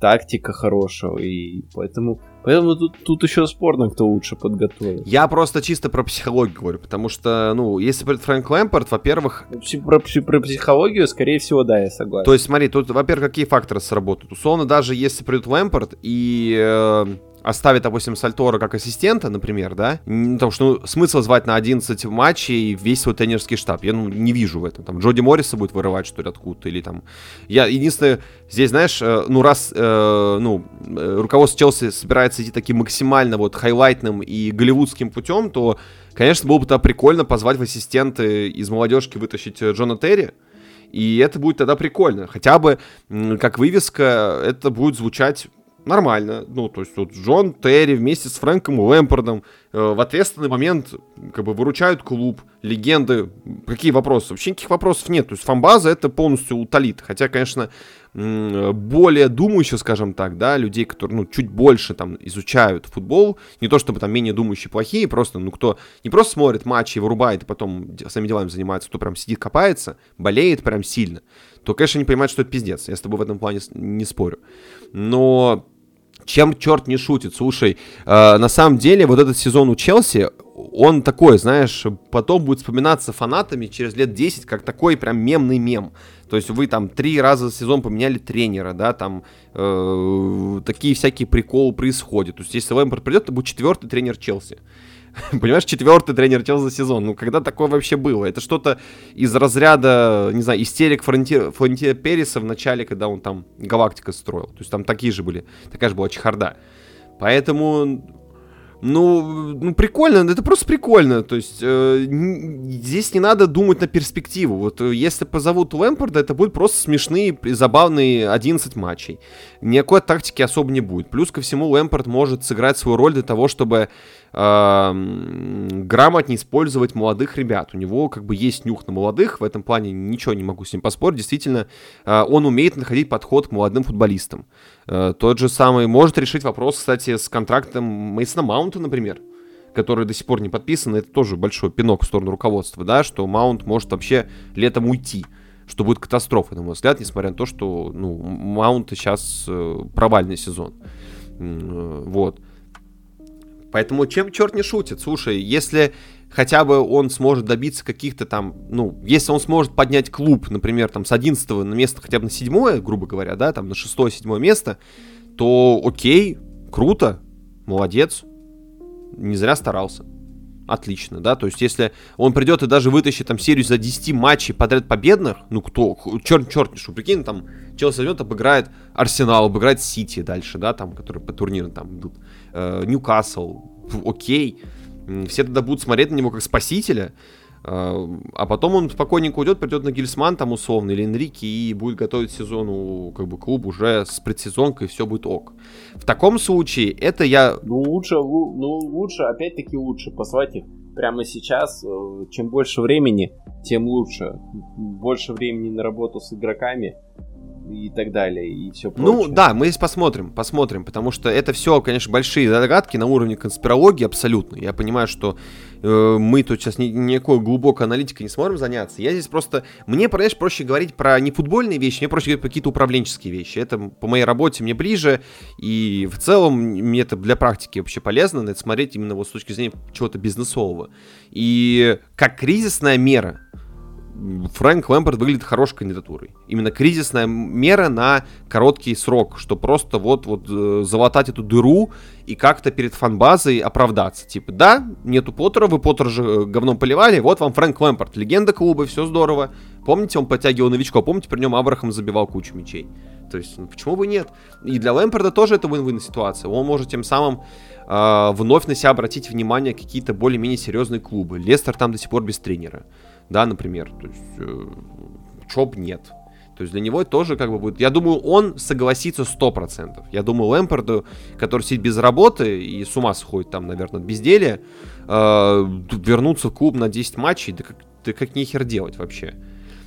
тактика хорошего, и поэтому, поэтому тут, тут еще спорно, кто лучше подготовил. Я просто чисто про психологию говорю, потому что, ну, если придет Фрэнк Лэмпорт, во-первых... Про, про психологию, скорее всего, да, я согласен. То есть, смотри, тут, во-первых, какие факторы сработают? Условно, даже если придет Лэмпорт и... Э оставит, допустим, Сальтора как ассистента, например, да, потому что ну, смысл звать на 11 матчей весь свой тренерский штаб, я ну, не вижу в этом. Там Джоди Морриса будет вырывать, что ли, откуда-то, или там... Я единственное, здесь, знаешь, э, ну, раз, э, ну, э, руководство Челси собирается идти таким максимально вот хайлайтным и голливудским путем, то, конечно, было бы тогда прикольно позвать в ассистенты из молодежки вытащить э, Джона Терри, и это будет тогда прикольно. Хотя бы как вывеска это будет звучать нормально. Ну, то есть вот Джон Терри вместе с Фрэнком Лэмпордом э, в ответственный момент как бы выручают клуб, легенды. Какие вопросы? Вообще никаких вопросов нет. То есть фанбаза это полностью утолит. Хотя, конечно, более думающие, скажем так, да, людей, которые, ну, чуть больше там изучают футбол, не то чтобы там менее думающие плохие, просто, ну, кто не просто смотрит матчи вырубает, и потом своими делами занимается, кто прям сидит, копается, болеет прям сильно, то, конечно, не понимает, что это пиздец. Я с тобой в этом плане не спорю. Но чем черт не шутит. Слушай, э, на самом деле вот этот сезон у Челси, он такой, знаешь, потом будет вспоминаться фанатами через лет 10 как такой прям мемный мем. То есть вы там три раза за сезон поменяли тренера, да, там э, такие всякие приколы происходят. То есть если Лэмпард придет, это будет четвертый тренер Челси. [laughs] Понимаешь, четвертый тренер Челси за сезон. Ну, когда такое вообще было? Это что-то из разряда, не знаю, истерик Флорентино, Флорентино Переса в начале, когда он там Галактикос строил. То есть там такие же были, такая же была чехарда. Поэтому ну, ну, прикольно, это просто прикольно. То есть э, здесь не надо думать на перспективу. Вот э, если позовут Лэмпорда, это будет просто смешные, забавные 11 матчей. Никакой тактики особо не будет. Плюс ко всему Лэмпорд может сыграть свою роль для того, чтобы грамотнее использовать молодых ребят. У него как бы есть нюх на молодых, в этом плане ничего не могу с ним поспорить. Действительно, э, он умеет находить подход к молодым футболистам. Э, тот же самый может решить вопрос, кстати, с контрактом Мейсона Маунта, например который до сих пор не подписан, это тоже большой пинок в сторону руководства, да, что Маунт может вообще летом уйти, что будет катастрофой, на мой взгляд, несмотря на то, что, ну, Маунта сейчас э, провальный сезон. Э, вот. Поэтому чем черт не шутит? Слушай, если хотя бы он сможет добиться каких-то там, ну, если он сможет поднять клуб, например, там с 11 на место хотя бы на 7, грубо говоря, да, там на 6-7 место, то окей, круто, молодец, не зря старался. Отлично, да, то есть если он придет и даже вытащит там серию за 10 матчей подряд победных, ну кто, черт, черт, что прикинь, там Челси возьмет, обыграет Арсенал, обыграет Сити дальше, да, там, которые по турниру там идут, Ньюкасл, окей, все тогда будут смотреть на него как спасителя, а, а потом он спокойненько уйдет, придет на Гильсман там условно или Энрике и будет готовить сезону как бы клуб уже с предсезонкой, все будет ок. В таком случае это я... Ну лучше, ну лучше, опять-таки лучше послать их прямо сейчас. Э, чем больше времени, тем лучше. Больше времени на работу с игроками, и так далее, и все ну прочее. Ну да, мы здесь посмотрим, посмотрим, потому что это все, конечно, большие догадки на уровне конспирологии абсолютно. Я понимаю, что э, мы тут сейчас ни, никакой глубокой аналитикой не сможем заняться. Я здесь просто... Мне, понимаешь, проще говорить про не футбольные вещи, мне проще говорить про какие-то управленческие вещи. Это по моей работе мне ближе, и в целом мне это для практики вообще полезно, на это смотреть именно вот с точки зрения чего-то бизнесового. И как кризисная мера, Фрэнк Лэмпорт выглядит хорошей кандидатурой. Именно кризисная мера на короткий срок, что просто вот, вот э, залатать эту дыру и как-то перед фанбазой оправдаться. Типа, да, нету Поттера, вы Поттер же э, говном поливали, вот вам Фрэнк Лэмпорт, легенда клуба, все здорово. Помните, он подтягивал новичков, помните, при нем Абрахам забивал кучу мячей. То есть, ну, почему бы нет? И для Лэмпорда тоже это вин-вин ситуация. Он может тем самым э, вновь на себя обратить внимание какие-то более-менее серьезные клубы. Лестер там до сих пор без тренера да, например. То есть, э, Чоп нет. То есть для него тоже как бы будет... Я думаю, он согласится 100%. Я думаю, Лэмпорду, который сидит без работы и с ума сходит там, наверное, от безделия, э, вернуться в клуб на 10 матчей, да как, да как нехер делать вообще.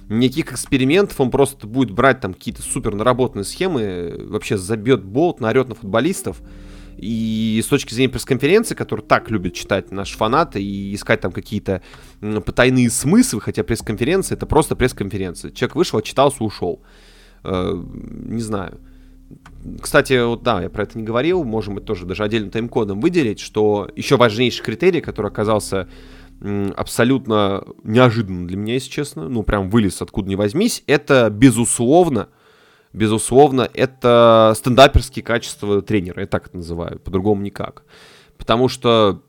Никаких экспериментов, он просто будет брать там какие-то супер наработанные схемы, вообще забьет болт, наорет на футболистов, и с точки зрения пресс-конференции, которую так любят читать наши фанаты и искать там какие-то потайные смыслы, хотя пресс-конференция это просто пресс-конференция. Человек вышел, отчитался, ушел. Э, не знаю. Кстати, вот да, я про это не говорил, можем это тоже даже отдельным тайм-кодом выделить, что еще важнейший критерий, который оказался абсолютно неожиданно для меня, если честно, ну прям вылез откуда ни возьмись, это безусловно безусловно, это стендаперские качества тренера, я так это называю, по-другому никак. Потому что,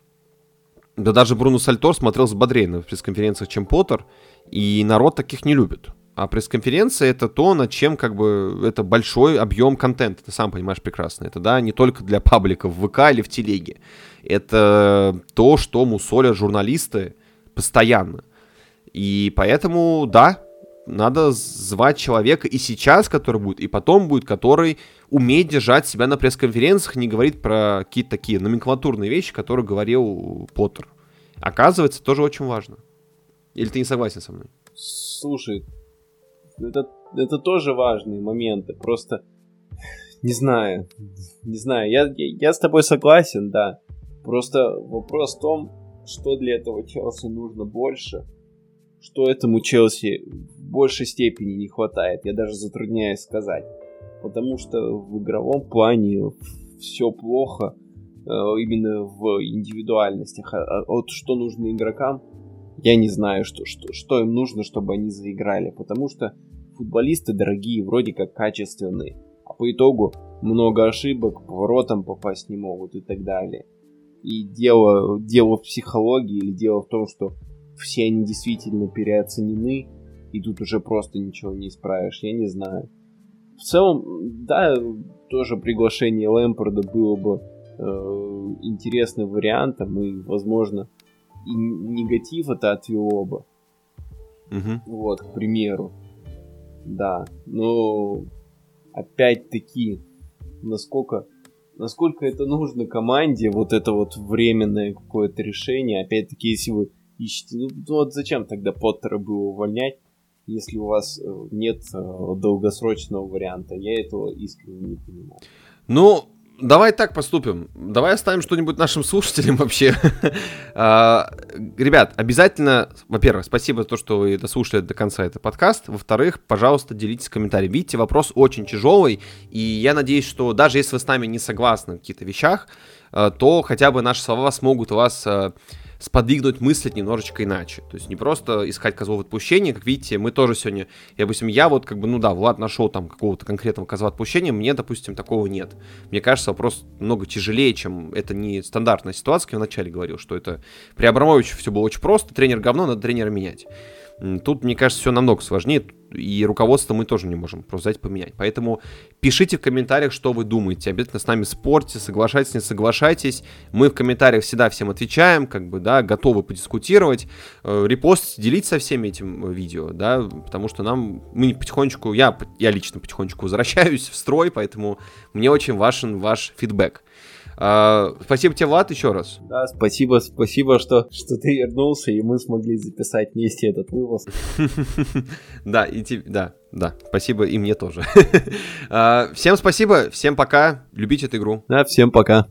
да даже Бруно Сальтор смотрелся бодрее на пресс-конференциях, чем Поттер, и народ таких не любит. А пресс-конференция это то, над чем как бы это большой объем контента, ты сам понимаешь прекрасно. Это, да, не только для пабликов в ВК или в телеге. Это то, что мусолят журналисты постоянно. И поэтому, да, надо звать человека и сейчас, который будет, и потом будет, который умеет держать себя на пресс-конференциях, не говорит про какие-то такие номенклатурные вещи, которые говорил Поттер. Оказывается, тоже очень важно. Или ты не согласен со мной? Слушай, это, это тоже важные моменты. Просто не знаю. Не знаю. Я, я, я с тобой согласен, да. Просто вопрос в том, что для этого Челси нужно больше, что этому Челси большей степени не хватает. Я даже затрудняюсь сказать. Потому что в игровом плане, все плохо э, именно в индивидуальностях. А, а вот что нужно игрокам, я не знаю, что, что, что им нужно, чтобы они заиграли. Потому что футболисты дорогие, вроде как качественные. А по итогу много ошибок, поворотом попасть не могут и так далее. И дело, дело в психологии или дело в том, что все они действительно переоценены, и тут уже просто ничего не исправишь, я не знаю. В целом, да, тоже приглашение Лэмпорда было бы э, интересным вариантом, и, возможно, и негатив это отвело бы. Угу. Вот, к примеру. Да, но опять-таки, насколько, насколько это нужно команде, вот это вот временное какое-то решение, опять-таки, если вы ищете, ну вот зачем тогда Поттера было увольнять, если у вас э, нет э, долгосрочного варианта. Я этого искренне не понимаю. Ну, давай так поступим. Давай оставим что-нибудь нашим слушателям вообще. [laughs] А, ребят, обязательно, во-первых, спасибо за то, что вы дослушали до конца этот подкаст. Во-вторых, пожалуйста, делитесь комментариями. Видите, вопрос очень тяжелый, и я надеюсь, что даже если вы с нами не согласны в каких-то вещах, э, то хотя бы наши слова смогут вас сподвигнуть мыслить немножечко иначе. То есть не просто искать козлов отпущения, как видите, мы тоже сегодня, я, допустим, я вот как бы, ну да, Влад нашел там какого-то конкретного козла отпущения, мне, допустим, такого нет. Мне кажется, вопрос много тяжелее, чем это не стандартная ситуация, как я вначале говорил, что это при Абрамовиче все было очень просто, тренер говно, надо тренера менять. Тут, мне кажется, все намного сложнее, и руководство мы тоже не можем просто взять поменять. Поэтому пишите в комментариях, что вы думаете. Обязательно с нами спорьте, соглашайтесь, не соглашайтесь. Мы в комментариях всегда всем отвечаем, как бы, да, готовы подискутировать. Э, репост, делить со всеми этим видео, да, потому что нам, мы потихонечку, я, я лично потихонечку возвращаюсь в строй, поэтому мне очень важен ваш фидбэк. А, спасибо тебе, Влад, еще раз. Да, спасибо, спасибо, что, что ты вернулся, и мы смогли записать вместе этот выпуск. [laughs] Да, и тебе, да, да, спасибо и мне тоже. [laughs] А, всем спасибо, всем пока, любите эту игру. Да, всем пока.